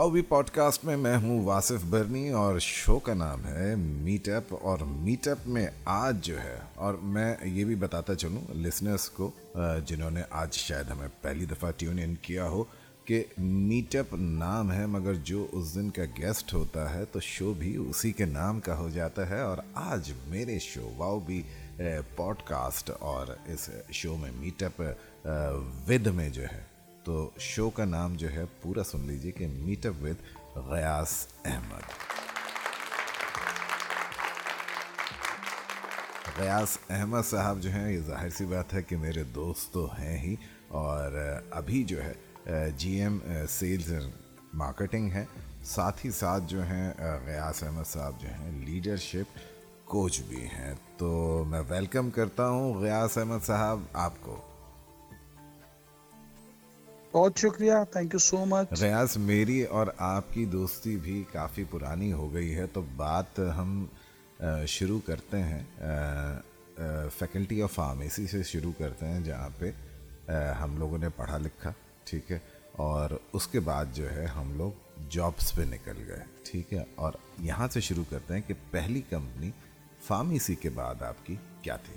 واؤ بھی pod cost میں میں ہوں واصف برنی اور شو کا نام ہے میٹ اپ اور میٹ اپ میں آج جو ہے اور میں یہ بھی بتاتا چلوں لسنرس کو جنہوں نے آج شاید ہمیں پہلی دفعہ ٹیون ان کیا ہو کہ میٹ اپ نام ہے مگر جو اس دن کا گیسٹ ہوتا ہے تو شو بھی اسی کے نام کا ہو جاتا ہے اور آج میرے شو واؤ بھی پوڈ کاسٹ اور اس شو میں میٹ اپ ود میں جو ہے تو شو کا نام جو ہے پورا سن لیجیے کہ meet up with Ghayas Ahmed Ghayas Ahmed Sahab جو ہیں، یہ ظاہر سی بات ہے کہ میرے دوست تو ہیں ہی اور ابھی جو ہے جی ایم، سیلز مارکیٹنگ ہے ساتھ ہی ساتھ جو ہیں غیاس احمد صاحب جو ہیں، لیڈرشپ کوچ بھی ہیں۔ تو میں ویلکم کرتا ہوں غیاس احمد صاحب، آپ کو۔ بہت شکریہ تھینک یو سو مچ ریاض میری اور آپ کی دوستی بھی کافی پرانی ہو گئی ہے تو بات ہم شروع کرتے ہیں فیکلٹی آف فارمیسی سے شروع کرتے ہیں جہاں پہ ہم لوگوں نے پڑھا لکھا ٹھیک ہے؟ اور اس کے بعد جو ہے ہم لوگ جابس پہ نکل گئے ٹھیک ہے؟ اور یہاں سے شروع کرتے ہیں کہ پہلی کمپنی فارمیسی کے بعد آپ کی کیا تھی؟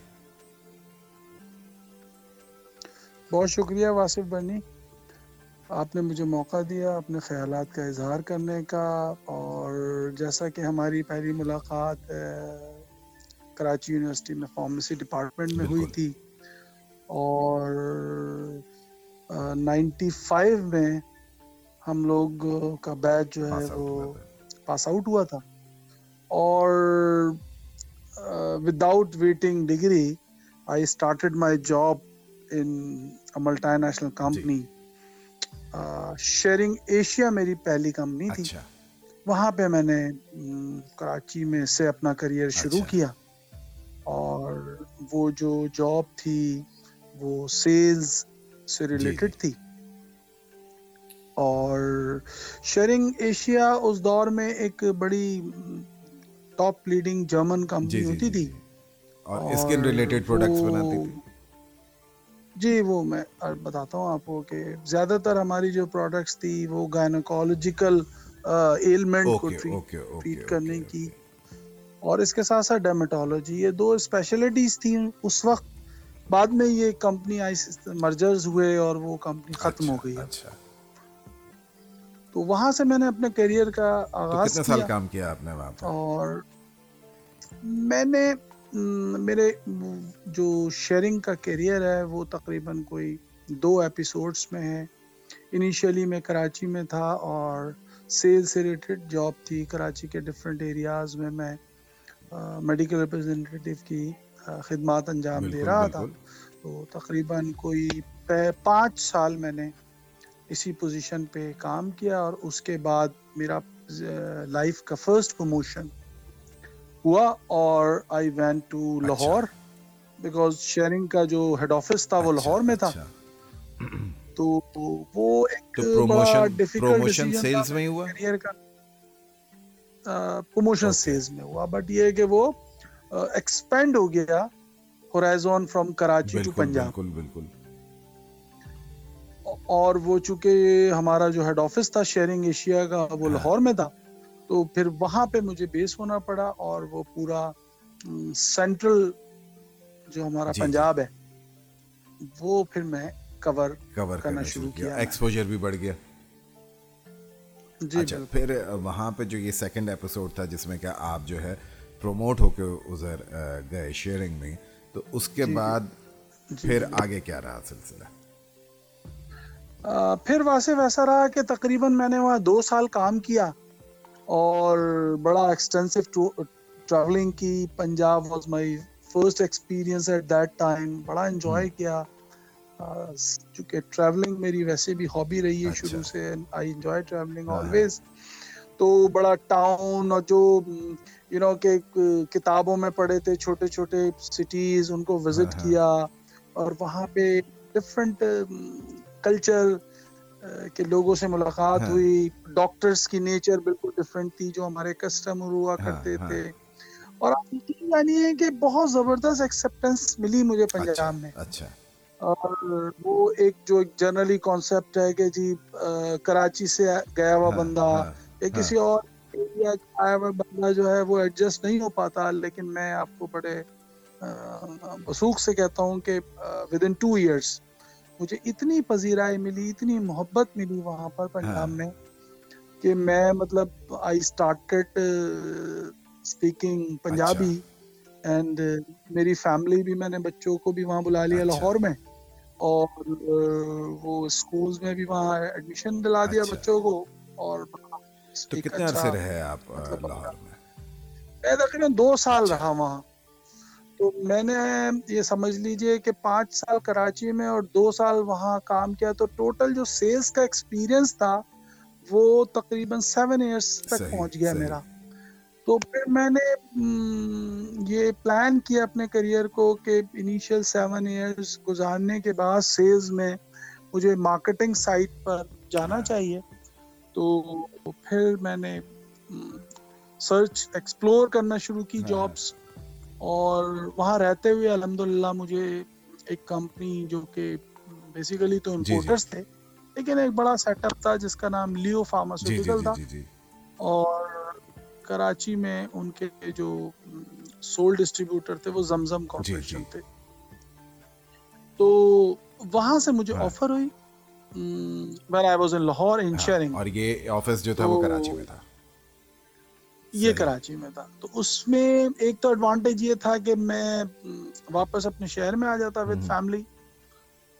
بہت شکریہ واصف بنی۔ آپ نے مجھے موقع دیا اپنے خیالات کا اظہار کرنے کا اور جیسا کہ ہماری پہلی ملاقات کراچی یونیورسٹی میں فارمیسی ڈپارٹمنٹ میں ہوئی تھی اور نائنٹی فائیو میں ہم لوگ کا بیچ جو ہے وہ پاس آؤٹ ہوا تھا اور without waiting degree I started my job in multinational company Schering Asia میری پہلی کمپنی تھی اچھا۔ وہاں پہ میں نے کراچی میں سے اپنا کریئر شروع اچھا۔ کیا اور وہ جو جاب تھی وہ سیلز سے ریلیٹڈ جی، جی۔ تھی اور شیئرنگ ایشیا اس دور میں ایک بڑی ٹاپ لیڈنگ جرمن کمپنی ہوتی تھی اور اسکن ریلیٹڈ پروڈکٹس بناتی تھی جی وہ میں بتاتا ہوں آپ کو کہ زیادہ تر ہماری جو پروڈکٹس تھی وہ گائنوکالوجیکل ایلمنٹ کو ٹریٹ کرنے کی. اور اس کے ساتھ ساتھ ڈیمیٹولوجی یہ دو اسپیشلٹیز تھیں۔ اس وقت بعد میں یہ کمپنی آئی مرجرز ہوئے اور وہ کمپنی ختم ہو گئی اچھا۔ تو وہاں سے میں نے اپنے کیریئر کا آغاز کیا۔ آپ نے وہاں اور میں نے میرے جو شیئرنگ کا کیریئر ہے وہ تقریباً کوئی دو ایپیسوڈس میں ہے۔ انیشیلی میں کراچی میں تھا اور سیل سے ریلیٹڈ جاب تھی۔ کراچی کے ڈفرینٹ ایریاز میں میں میڈیکل ریپرزینٹیو کی خدمات انجام دے رہا تھا۔ تو تقریباً کوئی پانچ سال میں نے اسی پوزیشن پہ کام کیا اور اس کے بعد میرا لائف کا فرسٹ پروموشن ہوا اور I went to Lahore because Schering کا جو ہیڈ آفس تھا وہ اچھا، لاہور میں تھا۔ اچھا۔ تو وہ ایک بڑا ڈیفیکلٹ سیلز میں ہوا؟ کیریئر کا۔ پروموشن سیلز میں ہوا۔ بٹ یہ کہ وہ ایکسپینڈ ہو گیا horizon from Karachi to Punjab بالکل بالکل۔ اور وہ چونکہ ہمارا جو ہیڈ آفس تھا شیئرنگ ایشیا کا وہ ہاں۔ لاہور میں تھا تو پھر وہاں پہ مجھے بیس ہونا پڑا اور وہ پورا سینٹرل جو ہمارا جی، جی۔ پنجاب ہے وہ پھر میں کور کور کرنا شروع کیا۔ ایکسپوجر بھی بڑھ گیا۔ جی اچھا پھر وہاں پہ جو یہ سیکنڈ ایپیسوڈ تھا جس میں کیا آپ جو ہے پروموٹ ہو کے ادھر گئے شیئرنگ میں تو اس کے جی، بعد پھر آگے کیا رہا سلسلہ؟ پھر ویسے ویسا رہا کہ تقریباً میں نے وہاں دو سال کام کیا۔ اور بڑا ایکسٹینسو ٹریولنگ کی Punjab was my first experience at that time بڑا انجوائے کیا۔ چونکہ ٹریولنگ میری ویسے بھی ہابی رہی ہے اچھا۔ شروع سے آئی انجوائے ٹریولنگ آلویز تو بڑا ٹاؤن اور جو یو نو کہ کتابوں میں پڑھے تھے چھوٹے چھوٹے سٹیز ان کو وزٹ کیا اور وہاں پہ ڈفرینٹ کلچر کہ لوگوں سے ملاقات ہاں۔ ہوئی۔ ڈاکٹرز کی نیچر بالکل ڈفرینٹ تھی جو ہمارے کسٹمر ہوا ہاں، کرتے ہاں۔ تھے۔ اور آپ یقین جانیے کہ بہت زبردست ایکسیپٹنس ملی مجھے پنجاب اچھا، میں۔ اچھا اور وہ ایک جو ایک جنرلی کانسیپٹ ہے کہ جی کراچی سے گیا ہوا بندہ یا کسی اور ایریا آیا ہوا بندہ جو ہے وہ ایڈجسٹ نہیں ہو پاتا لیکن میں آپ کو بڑے وسوخ سے کہتا ہوں کہ ود ان ٹو ایئرس مجھے اتنی پذیرائی ملی اتنی محبت ملی وہاں پر پنجاب ہاں۔ میں کہ میں مطلب I started speaking Punjabi and میری فیملی بھی میں نے بچوں کو بھی وہاں بلا لیا اچھا۔ لاہور میں اور وہ اسکولز میں بھی وہاں ایڈمیشن دلا دیا اچھا۔ بچوں کو اور تو کتنے اچھا- عرصے رہے آپ مطلب لاہور میں میں تقریباً دو سال۔ رہا وہاں تو میں نے یہ سمجھ لیجیے کہ پانچ سال کراچی میں اور دو سال وہاں کام کیا تو ٹوٹل جو سیلز کا ایکسپیرینس تھا وہ تقریباً سیون ایئرس تک صحیح، پہنچ گیا صحیح۔ میرا تو پھر میں نے یہ پلان کیا اپنے کریئر کو کہ انیشیل سیون ایئرس گزارنے کے بعد سیلز میں مجھے مارکیٹنگ سائٹ پر جانا ہاں۔ چاہیے تو پھر میں نے سرچ ایکسپلور کرنا شروع کی ہاں۔ جابس اور وہاں رہتے ہوئے الحمدللہ مجھے ایک کمپنی جو کہ بیسیکلی تو جی، جی۔ امپورٹرس تھے لیکن ایک بڑا سیٹ اپ تھا جس کا نام لیو جی جی فارماسیوٹیکل جی تھا جی جی اور کراچی میں ان کے جو سول ڈسٹریبیوٹر تھے وہ زمزم کارپوریشن جی۔ تھے تو وہاں سے مجھے ہاں۔ آفر ہوئی when I was in Lahore in Schering ہاں، اور یہ آفس جو تھا وہ کراچی میں تھا یہ۔ کراچی میں تھا تو اس میں ایک تو ایڈوانٹیج یہ تھا کہ میں واپس اپنے شہر میں آ جاتا ود۔ فیملی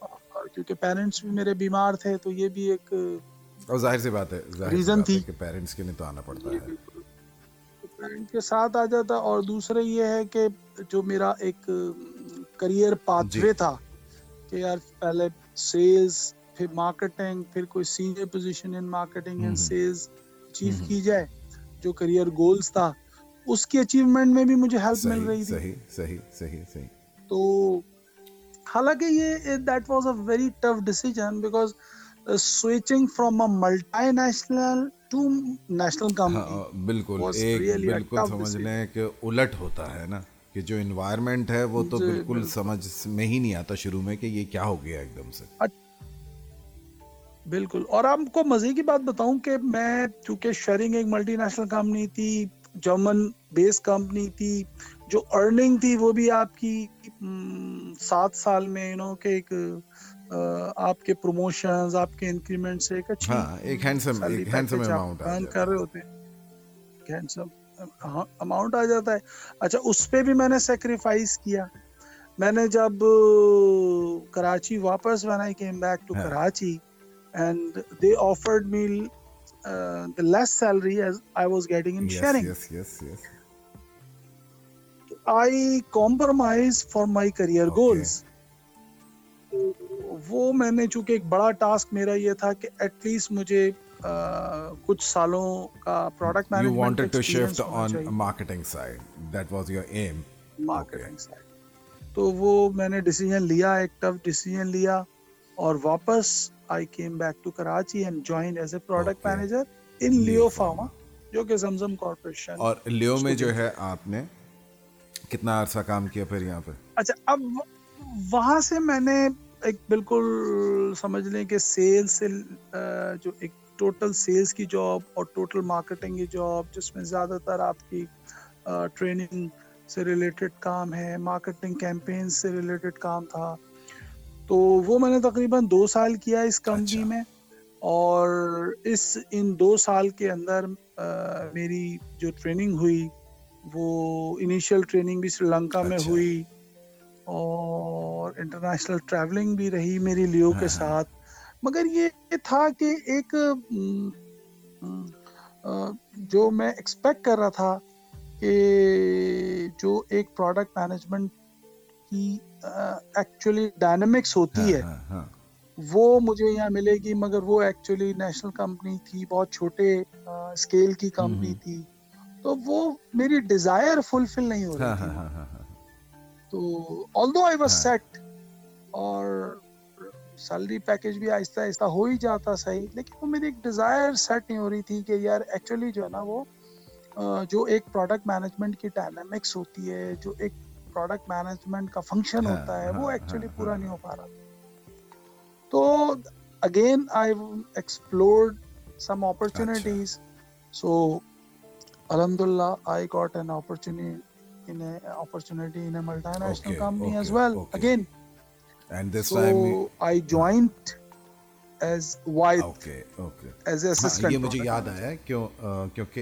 اور کیونکہ پیرنٹس بھی میرے بیمار تھے تو یہ بھی ایک اور ظاہر سی بات ہے ہے تھی۔ کہ پیرنٹس کے لیے تو آنا پڑتا ہے پیرنٹ کے ساتھ آ جاتا اور دوسرے یہ ہے کہ جو میرا ایک کریئر پاتھ۔ وے تھا کہ یار پہلے سیلز پھر مارکیٹنگ پھر کوئی senior position in marketing and. Sales hmm. کی جائے جو کریئر گولز تھا اس کی اچیومنٹ میں بھی مجھے ہیلپ مل رہی تھی صحیح صحیح صحیح صحیح تو حالانکہ یہ that was a very tough decision because switching from a multinational to national company بالکل ایک بالکل سمجھ. لیں کہ الٹ ہوتا ہے نا کہ جو انوائرمنٹ ہے وہ تو جی، بالکل۔ سمجھ میں ہی نہیں آتا شروع میں کہ یہ کیا ہو گیا ایک دم سے بالکل۔ اور آپ کو مزے کی بات بتاؤں کہ میں چونکہ شیئرنگ ایک ملٹی نیشنل کمپنی تھی جرمن بیس کمپنی تھی جو ارننگ تھی وہ بھی آپ کی سات سال میں یو نو کہ ایک آپ کے پروموشنز آپ کے انکریمنٹ سے ایک اچھی ہاں ایک ہینڈسم ایک ہینڈسم اماؤنٹ جاتا کر رہے ہے ہوتے ہیں۔ ہینڈسم اماؤنٹ آ جاتا ہے۔ اچھا اس پہ بھی میں نے سیکریفائس کیا۔ میں نے جب کراچی واپس when I came back to ہاں۔ And they offered me the less salary as I was getting in yes sharing. Yes yes yes I compromise for my career Okay. goals. وہ میں نے چونکہ ایک بڑا ٹاسک میرا یہ تھا کہ ایٹ لیسٹ مجھے کچھ سالوں کا product you management wanted to shift on marketing side that was your um marketing side تو وہ میں نے ڈیسیجن لیا ایک ٹف ڈیسیجن لیا۔ اور واپس I came back to Karachi and join as a product. Manager in Leo. Pharma جو کہ زمزم کارپوریشن اور لیو میں جو ہے آپ نے کتنا عرصہ کام کیا پھر یہاں پہ اچھا اب وہاں سے میں نے ایک بالکل سمجھ لیں کہ سیل سے جو ایک ٹوٹل سیلز کی جاب اور ٹوٹل مارکیٹنگ کی جاب جس میں زیادہ تر آپ کی ٹریننگ سے ریلیٹڈ کام ہے مارکیٹنگ کیمپین سے ریلیٹڈ کام تھا تو وہ میں نے تقریباً دو سال کیا اس کمپنی اچھا۔ میں اور اس ان دو سال کے اندر میری جو ٹریننگ ہوئی وہ انیشیل ٹریننگ بھی سری لنکا میں اچھا۔ ہوئی اور انٹرنیشنل ٹریولنگ بھی رہی میری لیو ہاں، کے ہاں۔ ساتھ مگر یہ تھا کہ ایک جو میں ایکسپیکٹ کر رہا تھا کہ جو ایک پروڈکٹ مینجمنٹ کی ایکچولی ڈائنمکس ہوتی ہے۔ ہاں ہاں وہ مجھے یہاں ملے گی مگر وہ ایکچولی نیشنل کمپنی تھی بہت چھوٹے اسکیل کی کمپنی۔ تھی۔ تو وہ میری ڈیزائر فلفل نہیں ہو ہاں رہی ہاں تھی۔ ہاں ہاں ہاں تو آل دو آئی واز ہاں۔ سیٹ اور سیلری پیکج بھی آہستہ آہستہ ہو ہی جاتا صحیح لیکن وہ میری ایک ڈیزائر سیٹ نہیں ہو رہی تھی کہ یار ایکچولی جو ہے نا وہ جو ایک پروڈکٹ مینجمنٹ کی ڈائنامکس ہوتی ہے جو ایک پروڈکٹ مینجمنٹ کا فنکشن ہوتا ہے وہ ایکچولی پورا نہیں ہو پا رہا۔ تو again I explored some opportunities so الحمد للہ I got an opportunity in multinational company as well again I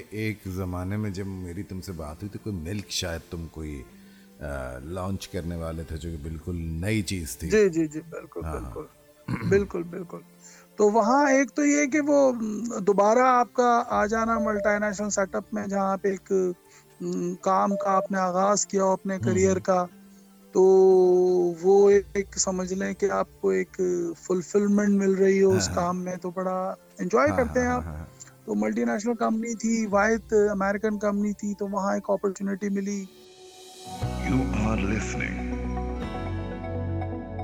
ایک زمانے میں جب میری تم سے بات ہوئی تو کوئی ملک شاید تم کوئی لانچ کرنے والے تھے جو کہ بالکل نئی چیز تھی۔ جی جی جی بالکل ہاں۔ بالکل۔ بالکل بالکل۔ تو وہاں ایک تو یہ کہ وہ دوبارہ آپ کا آ جانا ملٹا نیشنل سیٹ اپ میں جہاں پہ ایک کام کا آپ نے آغاز کیا ہو اپنے کریئر کا تو وہ ایک سمجھ لیں کہ آپ کو ایک فلفلمنٹ مل رہی ہو اس ہاں۔ کام میں تو بڑا انجوائے ہاں، کرتے ہیں آپ۔ تو ملٹی نیشنل کمپنی تھی وائٹ امیرکن کمپنی تھی تو وہاں ایک اپرچونیٹی ملی۔ you are listening,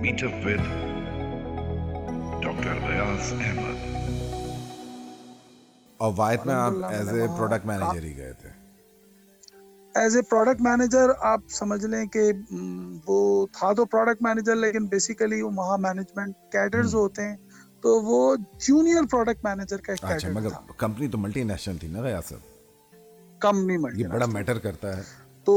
meet up with doctor Riaz Ahmed اور وائٹ میں آپ ایز اے پروڈکٹ مینیجر ہی گئے تھے۔ ایز اے پروڈکٹ مینیجر آپ سمجھ لیں کہ وہ تھا تو پروڈکٹ مینیجر لیکن بیسیکلی وہاں مینجمنٹ کیڈرز ہوتے ہیں تو وہ جونیئر پروڈکٹ مینیجر کا اچھا مگر کمپنی تو ملٹی نیشنل تھی نا ریاض صاحب؟ کمپنی ملٹی یہ بڑا میٹر کرتا ہے۔ تو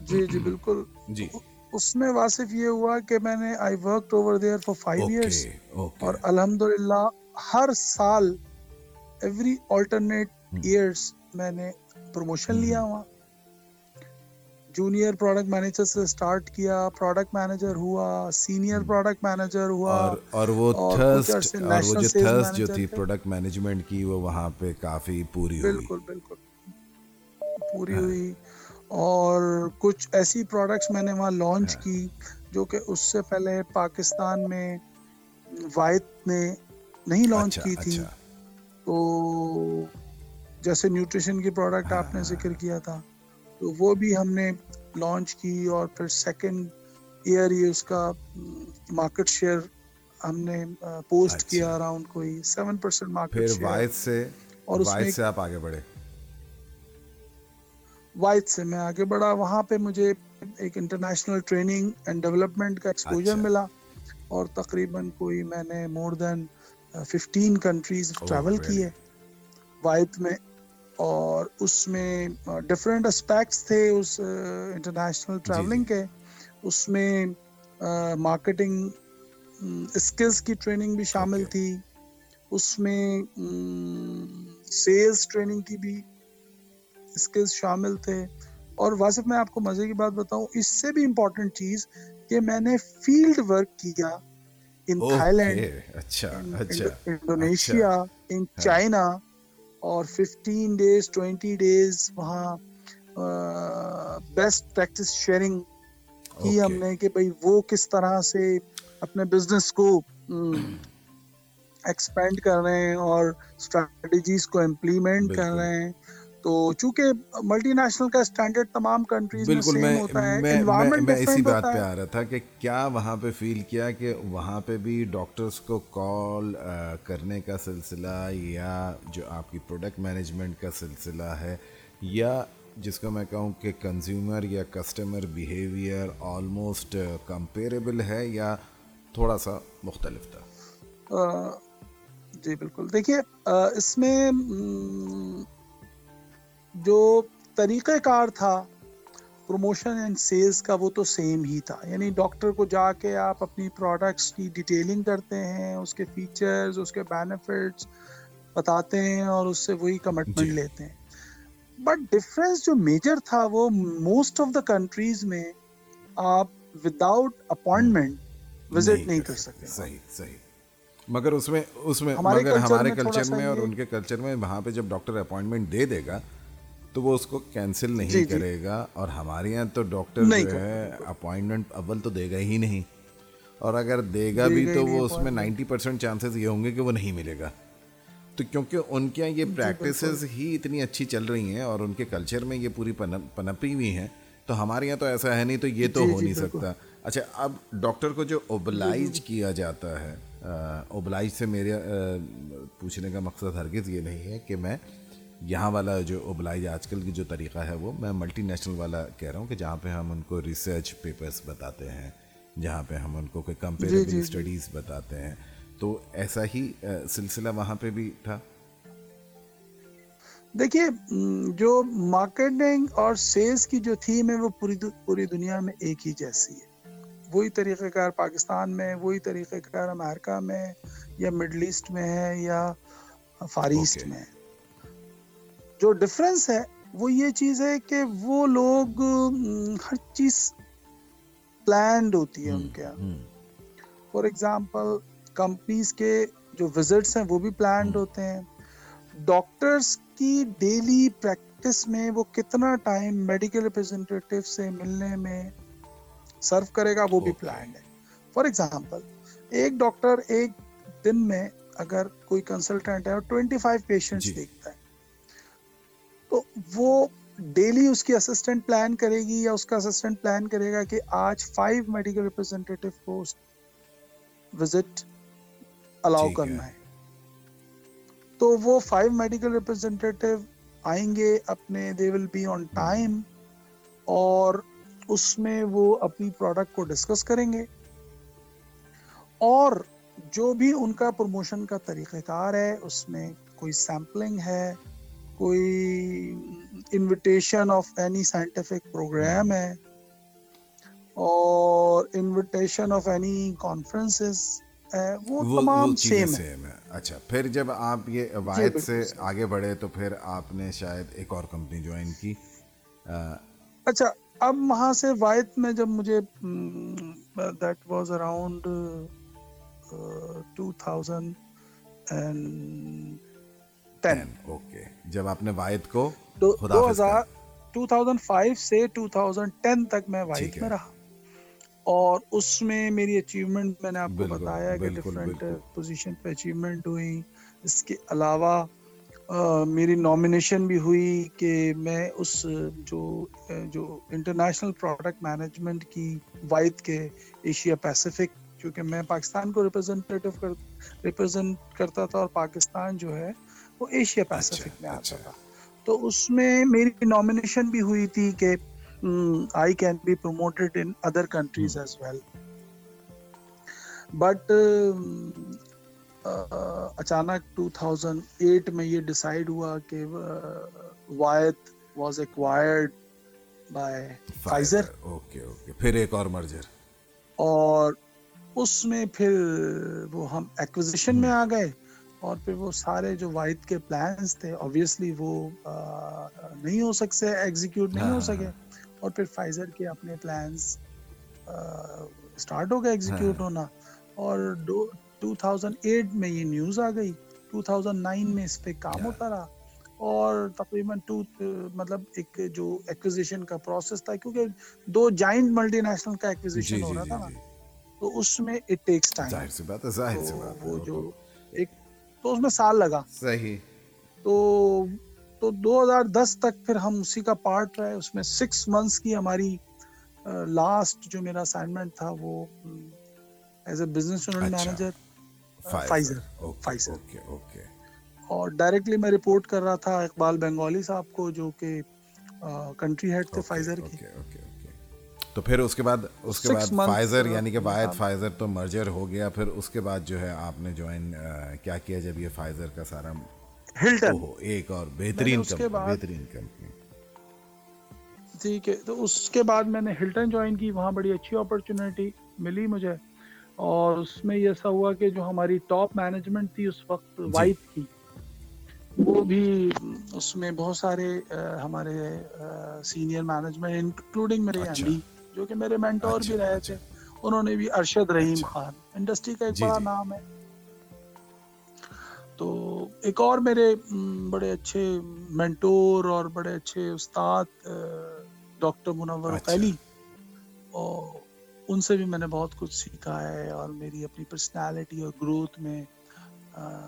جی جی بالکل۔ جی۔ اس میں واصف یہ ہوا کہ میں نے I work over there for five years اور الحمد للہ ہر سال ایوری آلٹرنیٹ ایئرس میں نے پروموشن لیا ہوا جونیئر پروڈکٹ مینیجر سے اسٹارٹ کیا پروڈکٹ مینیجر ہوا سینئر پروڈکٹ مینیجر ہوا اور, اور وہ تھرسٹ اور وہ جو تھرسٹ جو تھی پروڈکٹ مینجمنٹ کی وہ وہاں پہ کافی پوری ہوئی۔ بالکل بالکل۔ پوری ہاں۔ ہوئی۔ اور کچھ ایسی پروڈکٹس میں نے وہاں لانچ کی جو کہ اس سے پہلے پاکستان میں وائت نے نہیں لانچ اچھا، کی تھی۔ اچھا۔ تو جیسے نیوٹریشن کی پروڈکٹ آپ نے ہاں۔ ذکر کیا تھا تو وہ بھی ہم نے لانچ کی اور پھر سیکنڈ ایئر ہی اس کا مارکیٹ شیئر ہم نے پوسٹ اچھا۔ کیا اراؤنڈ کوئی سیون پرسینٹ مارکیٹ شیئر اور اس میں آپ آگے بڑھے۔ وائد سے میں آگے بڑھا وہاں پہ مجھے ایک انٹرنیشنل ٹریننگ اینڈ ڈیولپمنٹ کا ایکسپوجر اچھا۔ ملا۔ اور تقریباً کوئی میں نے more than fifteen countries travel کیے۔ وائد میں۔ اور اس میں ڈفرینٹ اسپیکٹس تھے اس انٹرنیشنل جی، ٹریولنگ جی۔ کے۔ اس میں مارکیٹنگ اسکلس کی ٹریننگ بھی شامل تھی۔ اس میں سیلس ٹریننگ کی بھی اسکلز شامل تھے۔ اور واصف میں آپ کو مزے کی بات بتاؤں اس سے بھی امپورٹنٹ چیز کہ میں نے فیلڈ ورک کیا in Thailand Indonesia in China اور ففٹین ڈیز ٹوینٹی ڈیز وہاں بیسٹ پریکٹس شیئرنگ کی ہم نے کہ بھائی وہ کس طرح سے اپنے بزنس کو ایکسپینڈ کر رہے ہیں اور اسٹریٹجیز کو امپلیمنٹ کر رہے ہیں۔ تو چونکہ ملٹی نیشنل کا اسٹینڈرڈ تمام کنٹریز بالکل میں میں اسی بات پہ آ رہا تھا کہ کیا وہاں پہ فیل کیا کہ وہاں پہ بھی ڈاکٹرس کو کال کرنے کا سلسلہ یا جو آپ کی پروڈکٹ مینجمنٹ کا سلسلہ ہے یا جس کو میں کہوں کہ کنزیومر یا کسٹمر بیہیویئر آلموسٹ کمپیریبل ہے یا تھوڑا سا مختلف تھا؟ جی بالکل۔ دیکھیے اس میں جو طریقہ کار تھا پروموشن اینڈ سیلز کا وہ تو سیم ہی تھا۔ یعنی ڈاکٹر کو جا کے آپ اپنی پروڈکٹس کی ڈیٹیلنگ کرتے ہیں اس کے فیچرز اس کے بینیفٹس بتاتے ہیں اور اس سے وہی کمٹمنٹ جی۔ لیتے ہیں۔ بٹ ڈفرینس جو میجر تھا وہ موسٹ آف دا کنٹریز میں آپ ود آؤٹ اپوائنٹمنٹ وزٹ نہیں کر سکتے۔ مگر اس میں اس میں مگر ہمارے کلچر میں اور ان کے کلچر میں وہاں پہ جب ڈاکٹر اپوائنٹمنٹ دے دے گا تو وہ اس کو کینسل نہیں کرے گا۔ اور ہمارے یہاں تو ڈاکٹر جو ہے اپوائنٹمنٹ اول تو دے گا ہی نہیں۔ اور اگر دے گا بھی تو وہ اس میں نائنٹی پرسینٹ چانسز یہ ہوں گے کہ وہ نہیں ملے گا۔ تو کیونکہ ان کے یہاں یہ پریکٹسز ہی اتنی اچھی چل رہی ہیں اور ان کے کلچر میں یہ پوری پنپی ہوئی ہیں تو ہمارے یہاں تو ایسا ہے نہیں تو یہ تو ہو نہیں سکتا۔ اچھا اب ڈاکٹر کو جو اوبلائج کیا جاتا ہے اوبلائج سے میرے پوچھنے کا مقصد ہرگز یہ نہیں ہے کہ میں یہاں والا جو ابلائی آج کل کی جو طریقہ ہے وہ میں ملٹی نیشنل والا کہہ رہا ہوں کہ جہاں پہ ہم ان کو ریسرچ پیپرز بتاتے ہیں جہاں پہ ہم ان کو کوئی کمپیریٹیو جی، جی، جی۔ اسٹڈیز بتاتے ہیں۔ تو ایسا ہی سلسلہ وہاں پہ بھی تھا؟ دیکھیے جو مارکیٹنگ اور سیلز کی جو تھیم ہے وہ پوری پوری دنیا میں ایک ہی جیسی ہے۔ وہی طریقہ کار پاکستان میں وہی طریقہ کار امریکہ میں یا مڈل ایسٹ میں ہے یا فار ایسٹ میں۔ ہے جو ڈفرینس ہے وہ یہ چیز ہے کہ وہ لوگ ہر چیز پلانڈ ہوتی ہے ان کے فار ایگزامپل کمپنیز کے جو وزٹس ہیں وہ بھی پلانڈ ہوتے ہیں۔ ڈاکٹرس کی ڈیلی پریکٹس میں وہ کتنا ٹائم میڈیکل ریپرزینٹیو سے ملنے میں سرو کرے گا وہ بھی پلانڈ ہے۔ فار ایگزامپل ایک ڈاکٹر ایک دن میں اگر کوئی کنسلٹنٹ ہے اور ٹوینٹی فائیو پیشنٹس دیکھتا ہے۔ تو وہ ڈیلی اس کی اسسٹنٹ پلان کرے گی یا اس کا اسسٹنٹ پلان کرے گا کہ آج فائیو میڈیکل ریپرزینٹیو کو وزٹ الاؤ کرنا ہے۔ تو وہ فائیو میڈیکل ریپرزینٹیو آئیں گے اپنے دے ول بی آن ٹائم اور اس میں وہ اپنی پروڈکٹ کو ڈسکس کریں گے۔ اور جو بھی ان کا پروموشن کا طریقہ کار ہے اس میں کوئی سیمپلنگ ہے کوئی invitation of any scientific program ہے اور انویٹیشن آف اینی کانفرنس وہ تمام سیم ہے۔ اچھا پھر جب آپ یہ جی، واحد سے آگے بڑھے تو پھر آپ نے شاید ایک اور کمپنی جوائن کی۔ اچھا اب وہاں سے واحد میں جب مجھے that was around two thousand جب آپ نے واحد کو دو ہزار ٹو تھاؤزینڈ فائیو سے ٹو تھاؤزینڈ ٹین تک میں واحد میں رہا۔ اور اس میں میری اچیومنٹ میں نے آپ کو بتایا کہ ڈفرینٹ پوزیشن پہ اچیومنٹ ہوئی۔ اس کے علاوہ میری نامینیشن بھی ہوئی کہ میں اس جو جو انٹرنیشنل پروڈکٹ مینجمنٹ کی وائد کے ایشیا پیسفک کیونکہ میں پاکستان کو ریپرزینٹیو کر ریپرزینٹ کرتا تھا اور پاکستان جو ہے وہ ایشیا پیسفک میں آتا تھا۔ تو اس میں میری نامینیشن بھی ہوئی تھی کہ I can be promoted in other countries as well but اچانک 2008 میں یہ ڈیسائیڈ ہوا کہ Wyeth was acquired by Pfizer okay okay پھر ایک اور مرجر اور اس میں پھر وہ ہم ایکوزیشن میں آ گئے۔ اور پھر وہ سارے جو واحد کے پلانس تھے اوبیسلی وہ نہیں ہو سکتے ایگزیکیوٹ نہیں ہو ہاں، سکے۔ اور پھر فائزر کے اپنے پلانس اسٹارٹ ہو گئے ایگزیکیوٹ ہاں۔ ہونا۔ اور 2008 میں یہ نیوز آ گئی۔ 2009 میں اس پہ کام ہوتا رہا۔ اور تقریباً ٹو مطلب ایک جو ایکوزیشن کا پروسیس تھا کیونکہ دو جائنٹ ملٹی نیشنل کا ایکوزیشن جی، ہو جی، رہا تھا نا۔ جی، تو اس میں اٹ ٹیکس ٹائم ظاہر سی بات ہے ظاہر سی بات وہ جو ایک تو اس میں سال لگا۔ صحیح۔ تو تو دو ہزار دس تک پھر ہم اسی کا پارٹ رہے۔ اس میں سکس منتھس کی ہماری لاسٹ جو میرا اسائنمنٹ تھا وہ as a business unit manager Pfizer Pfizer اور ڈائریکٹلی میں رپورٹ کر رہا تھا اقبال بنگالی صاحب کو جو کہ کنٹری ہیڈ تھے فائزر کی تو پھر اس کے بعد اس کے بعد فائزر یعنی کہ واحد فائزر تو مرجر ہو گیا پھر اس کے بعد جو ہے آپ نے جوائن کیا کیا جب یہ فائزر کا سارا ہلٹن ایک اور بہترین بہترین کمپنی ٹھیک ہے تو اس کے بعد میں نے ہلٹن جوائن کی وہاں بڑی اچھی اپرچونیٹی ملی مجھے۔ اور اس میں یہ ایسا ہوا کہ جو ہماری ٹاپ مینجمنٹ تھی اس وقت وائٹ جی۔ کی وہ بھی اس میں بہت سارے ہمارے سینئر مینجمنٹ انکلوڈنگ میرے ایم ڈی جو کہ میرے مینٹور بھی رہے تھے انہوں نے بھی ارشد رحیم خان۔ انڈسٹری کا ایک جی، بڑا جی۔ نام ہے۔ تو ایک اور میرے بڑے اچھے مینٹور اور بڑے اچھے استاد ڈاکٹر منور قیلی اور ان سے بھی میں نے بہت کچھ سیکھا ہے اور میری اپنی پرسنالٹی اور گروتھ میں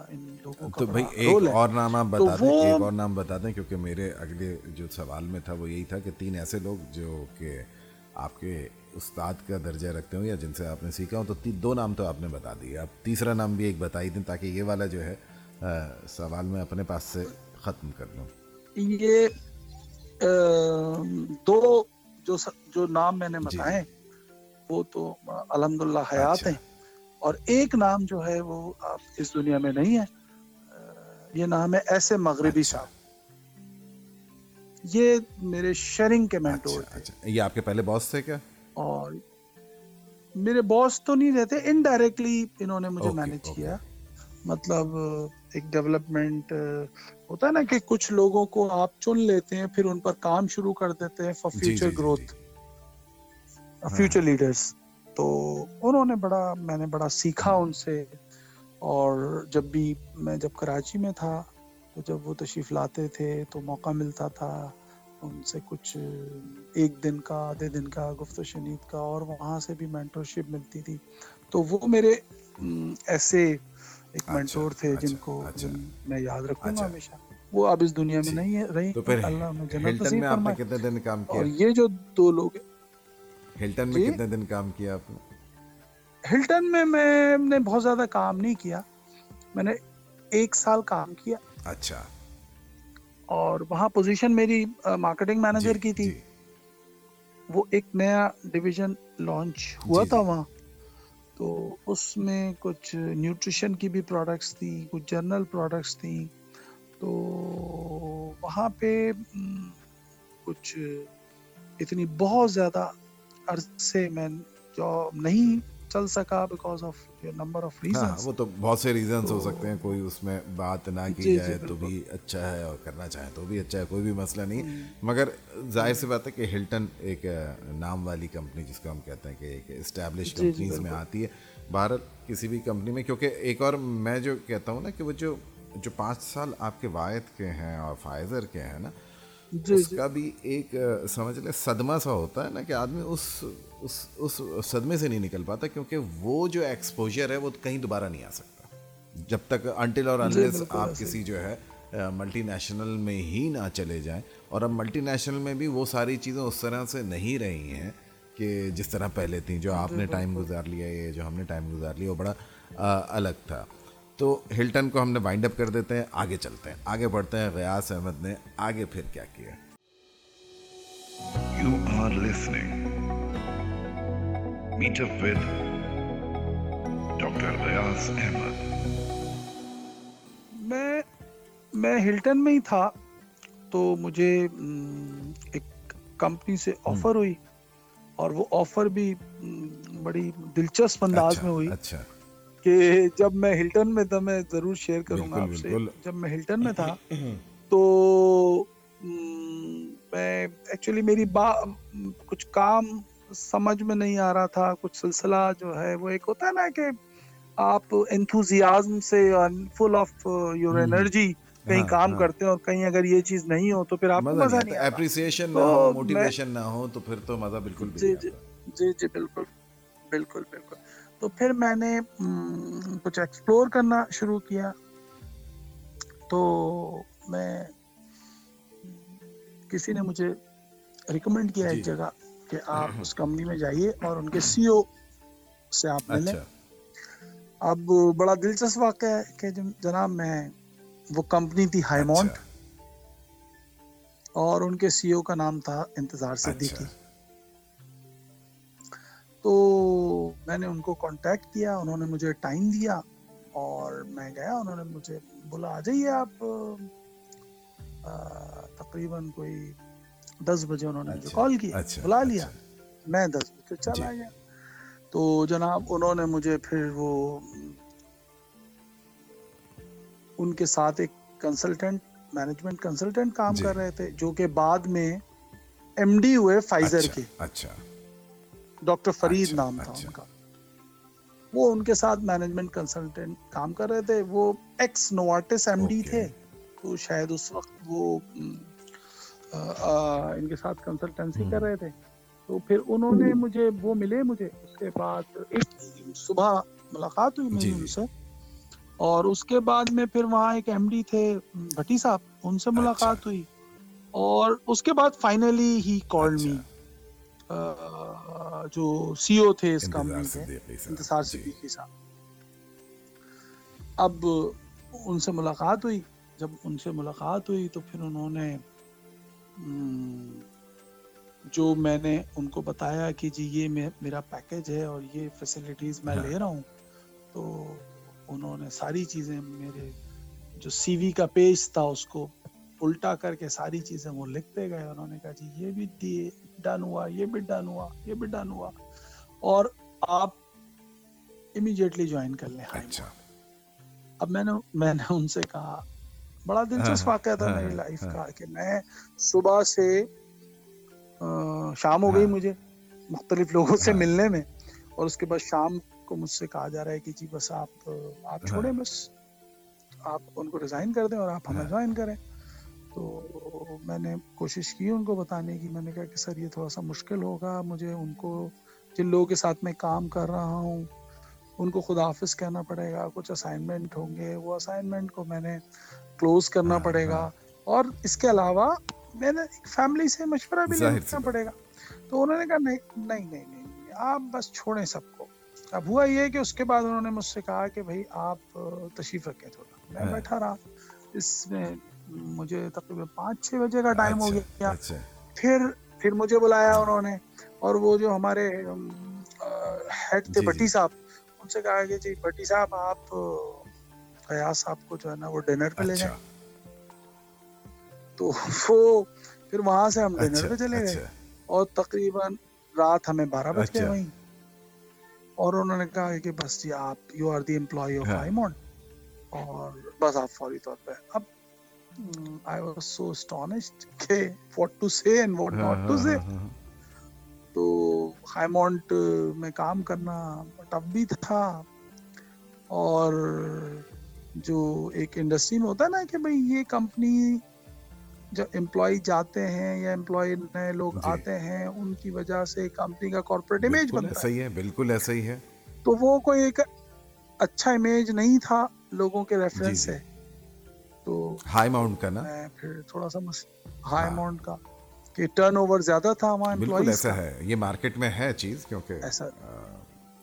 ان لوگوں کا تو بھائی ایک اور نام آپ بتا دیں ایک اور نام بتا دیں کیونکہ میرے اگلے جو سوال میں تھا وہ یہی تھا کہ تین ایسے لوگ جو کہ آپ کے استاد کا درجہ رکھتے ہوں یا جن سے آپ نے سیکھا ہوں تو دو نام تو آپ نے بتا دیے۔ آپ تیسرا نام بھی ایک بتا ہی دیں تاکہ یہ والا جو ہے سوال میں اپنے پاس سے ختم کر لوں۔ یہ دو جو نام میں نے جی۔ بتائے وہ تو الحمد للہ حیات ہیں۔ اور ایک نام جو ہے وہ آپ اس دنیا میں نہیں ہے۔ یہ نام ہے ایسے مغربی اچھا۔ یہ میرے شیئرنگ کے مینٹور اچھا تھے۔ اچھا یہ آپ کے پہلے باس تھے کیا؟ اور میرے باس تو نہیں رہتے انڈائریکٹلی انہوں نے مجھے اوکے۔ کیا۔ مطلب ایک ڈیولپمنٹ ہوتا ہے نا کہ کچھ لوگوں کو آپ چن لیتے ہیں پھر ان پر کام شروع کر دیتے ہیں for future growth. Future leaders تو انہوں نے بڑا میں نے بڑا سیکھا ان سے۔ اور جب بھی میں جب کراچی میں تھا تو جب وہ تشریف لاتے تھے تو موقع ملتا تھا ان سے کچھ ایک دن کا آدھے دن کا گفت و شنید کا اور وہاں سے بھی مینٹورشپ ملتی تھی۔ تو وہ میرے ایسے ایک اچھا، مینٹور تھے جن اچھا، کو اچھا۔ میں یاد رکھوں اچھا۔ گا ہمیشہ۔ وہ اب اس دنیا میں جی۔ نہیں رہی اللہ جنت نصیب میں آپ نے فرمائے۔ کتنے دن کام اور کیا یہ جو دو لوگ ہلٹن میں جی؟ کتنے دن کام کیا آپ نے؟ ہلٹن میں میں نے بہت زیادہ کام نہیں کیا۔ میں نے ایک سال کام کیا۔ اچھا اور وہاں پوزیشن میری مارکیٹنگ مینیجر جی، کی تھی جی۔ وہ ایک نیا ڈویژن لانچ ہوا جی، تھا جی۔ وہاں تو اس میں کچھ نیوٹریشن کی بھی پروڈکٹس تھی کچھ جنرل پروڈکٹس تھیں تو وہاں پہ کچھ اتنی بہت زیادہ عرصے میں جو نہیں چل سکا because of number of reasons وہ تو بہت سے ریزنز ہو سکتے ہیں کوئی اس میں بات نہ کی جی، جی، جائے تو۔ بھی اچھا ہے اور کرنا چاہے تو بھی اچھا ہے کوئی بھی مسئلہ نہیں مگر ظاہر سی بات ہے کہ ہلٹن ایک نام والی کمپنی جس کو ہم کہتے ہیں کہ ایک اسٹیبلش جی، کمپنیز میں۔ آتی ہے باہر کسی بھی کمپنی میں کیونکہ ایک اور میں جو کہتا ہوں نا کہ وہ جو جو پانچ سال آپ کے واحد کے ہیں اور فائزر کے ہیں نا اس جی۔ کا بھی ایک سمجھ لیں صدمہ سا ہوتا ہے نا کہ آدمی اس اس اس صدمے سے نہیں نکل پاتا کیونکہ وہ جو ایکسپوجر ہے وہ کہیں دوبارہ نہیں آ سکتا۔ جب تک انٹل اور جی، انلیس آپ۔ کسی جو ہے ملٹی نیشنل میں ہی نہ چلے جائیں اور اب ملٹی نیشنل میں بھی وہ ساری چیزیں اس طرح سے نہیں رہی ہیں کہ جس طرح پہلے تھیں جو آپ نے ٹائم گزار لیا یہ جو ہم نے ٹائم گزار لیا وہ بڑا الگ تھا۔ تو ہلٹن کو ہم نے وائنڈ اپ کر دیتے ہیں آگے چلتے ہیں آگے بڑھتے ہیں غیاس احمد نے آگے پھر کیا کیا You are listening. Meet up with Dr. Riaz Ahmed. میں میں ہلٹن میں ہی تھا تو مجھے ایک کمپنی سے آفر ہوئی اور وہ آفر بھی بڑی دلچسپ انداز اچھا میں ہوئی اچھا کہ جب میں ہلٹن میں تھا میں ضرور شیئر کروں گا آپ سے۔ جب میں ہلٹن میں تھا تو میں ایکچولی میری با کچھ کام سمجھ میں نہیں آ رہا تھا۔ کچھ سلسلہ جو ہے وہ ایک ہوتا ہے نا کہ آپ انتھوزیازم سے فل آف یور۔ انرجی کہیں ہاں، کام ہاں۔ کرتے ہیں اور کہیں اگر یہ چیز نہیں ہو تو پھر آپ کو مزہ نہیں اپریسیشن نہ ہو موٹیویشن نہ ہو تو پھر تو مزہ بالکل جی جی جی جی بالکل۔ بالکل بالکل۔ تو پھر میں نے کچھ ایکسپلور کرنا شروع کیا۔ تو میں کسی نے مجھے ریکمینڈ کیا جی۔ ایک جگہ کہ آپ اس کمپنی میں جائیے اور ان کے سی او سے آپ ملیں۔ اچھا۔ اب بڑا دلچسپ واقعہ ہے کہ جن- جناب میں وہ کمپنی تھی ہائیمونٹ اچھا۔ اور ان کے سی او کا نام تھا انتظار صدیقی۔ اچھا۔ تو میں نے ان کو کانٹیکٹ کیا انہوں نے مجھے ٹائم دیا اور میں گیا انہوں نے مجھے بولا آ جائیے آپ تقریباً کوئی دس بجے انہوں نے مجھے اچھا، کال کیا اچھا، بلا لیا اچھا۔ میں دس بجے جی۔ چلا گیا تو جناب انہوں نے مجھے پھر وہ ان کے ساتھ ایک کنسلٹنٹ مینجمنٹ کنسلٹنٹ کام جی۔ کر رہے تھے جو کہ بعد میں ایم ڈی ہوئے فائزر کے اچھا ڈاکٹر فرید اچھا، نام تھا اچھا۔ ان کا۔ وہ ان کے ساتھ مینجمنٹ کنسلٹنٹ کام کر رہے تھے۔ وہ ایکس نوارٹس ایم ڈی۔ تھے۔ تو شاید اس وقت وہ ان کے ساتھ کنسلٹنسی کر رہے تھے۔ تو پھر انہوں نے مجھے وہ ملے مجھے اس کے بعد۔ ایک صبح ملاقات ہوئی میری جی، ان جی۔ سے۔ اور اس کے بعد میں پھر وہاں ایک ایم ڈی تھے بھٹی صاحب ان سے ملاقات اچھا۔ ہوئی۔ اور اس کے بعد فائنلی ہی کال می جو سی او تھے اس انتظار کمپنی کے انتصار جی۔ صدیقی صاحب اب ان سے ملاقات ہوئی جب ان سے ملاقات ہوئی تو پھر انہوں نے جو میں نے ان کو بتایا کہ جی یہ میرا پیکج ہے اور یہ فیسلٹیز میں ہاں۔ لے رہا ہوں تو انہوں نے ساری چیزیں میرے جو سی وی کا پیج تھا اس کو الٹا کر کے ساری چیزیں وہ لکھتے گئے انہوں نے کہا جی یہ بھی ڈن ہوا یہ بھی ڈن ہوا یہ بھی ڈن ہوا اور آپ امیجیٹلی جوائن کر لیں اچھا اب میں نے میں نے ان سے کہا بڑا دلچسپ ہاں، واقعہ تھا ہاں، میری لائف ہاں۔ کا کہ میں صبح سے شام ہو گئی ہاں۔ مجھے مختلف لوگوں سے ہاں۔ ملنے میں اور اس کے بعد شام کو مجھ سے کہا جا رہا ہے کہ جی بس آپ آپ ہاں۔ چھوڑیں بس آپ ان کو ریزائن کر دیں اور آپ ہمیں ہاں۔ جوائن کریں تو میں نے کوشش کی ان کو بتانے کی میں نے کہا کہ سر یہ تھوڑا سا مشکل ہوگا مجھے ان کو جن لوگوں کے ساتھ میں کام کر رہا ہوں ان کو خدا حافظ کہنا پڑے گا کچھ اسائنمنٹ ہوں گے وہ اسائنمنٹ کو میں نے کلوز کرنا ہاں، پڑے گا ہاں۔ اور اس کے علاوہ میں نے ایک فیملی سے مشورہ بھی لینا۔ پڑے گا تو انہوں نے کہا نہیں نہیں نہیں نہیں نہیں، آپ بس چھوڑیں سب کو اب ہوا یہ کہ اس کے بعد انہوں نے مجھ سے کہا کہ بھائی آپ تشریف رکھیں تھوڑا میں ہاں۔ بیٹھا رہا اس میں مجھے تقریباً پانچ چھ بجے کا ٹائم ہو اچھا، گیا۔ اچھا۔ پھر پھر مجھے بلایا انہوں نے اور وہ جو ہمارے ہیڈ تھے جی، بٹی جی۔ صاحب ان سے کہا کہ جی بٹی صاحب آپ فیاض صاحب کو جو ہے نا وہ ڈنر پہ لے اچھا۔ جائیں۔ تو وہ پھر وہاں سے ہم ڈنر پہ چلے گئے۔ اور تقریباً رات ہمیں بارہ بج گئے۔ وہیں۔ اور انہوں نے کہا کہ بس جی آپ you are the employee of ہاں۔ آئیمونڈ اور بس آپ فوری طور پہ۔ اب آئی واز سو اسٹانشڈ کہ what to say and what not to say. تو ہائیمونٹ میں کام کرنا ٹف بھی تھا اور جو ایک انڈسٹری میں ہوتا ہے نا کہ بھئی یہ کمپنی جب امپلائی جاتے ہیں یا امپلائی نئے لوگ جی۔ آتے ہیں ان کی وجہ سے کمپنی کا کارپوریٹ امیج بنتا ایسا ہی ہے بالکل ایسا ہی ہے تو وہ کوئی ایک اچھا امیج نہیں تھا لوگوں کے ریفرنس جی۔ سے تو ہائی ماؤنٹ کا نا پھر تھوڑا سا ہائی۔ اماؤنٹ کا کہ ٹرن اوور زیادہ تھا وہاں بالکل ایسا ہے یہ مارکیٹ میں ہے چیز کیونکہ ایسا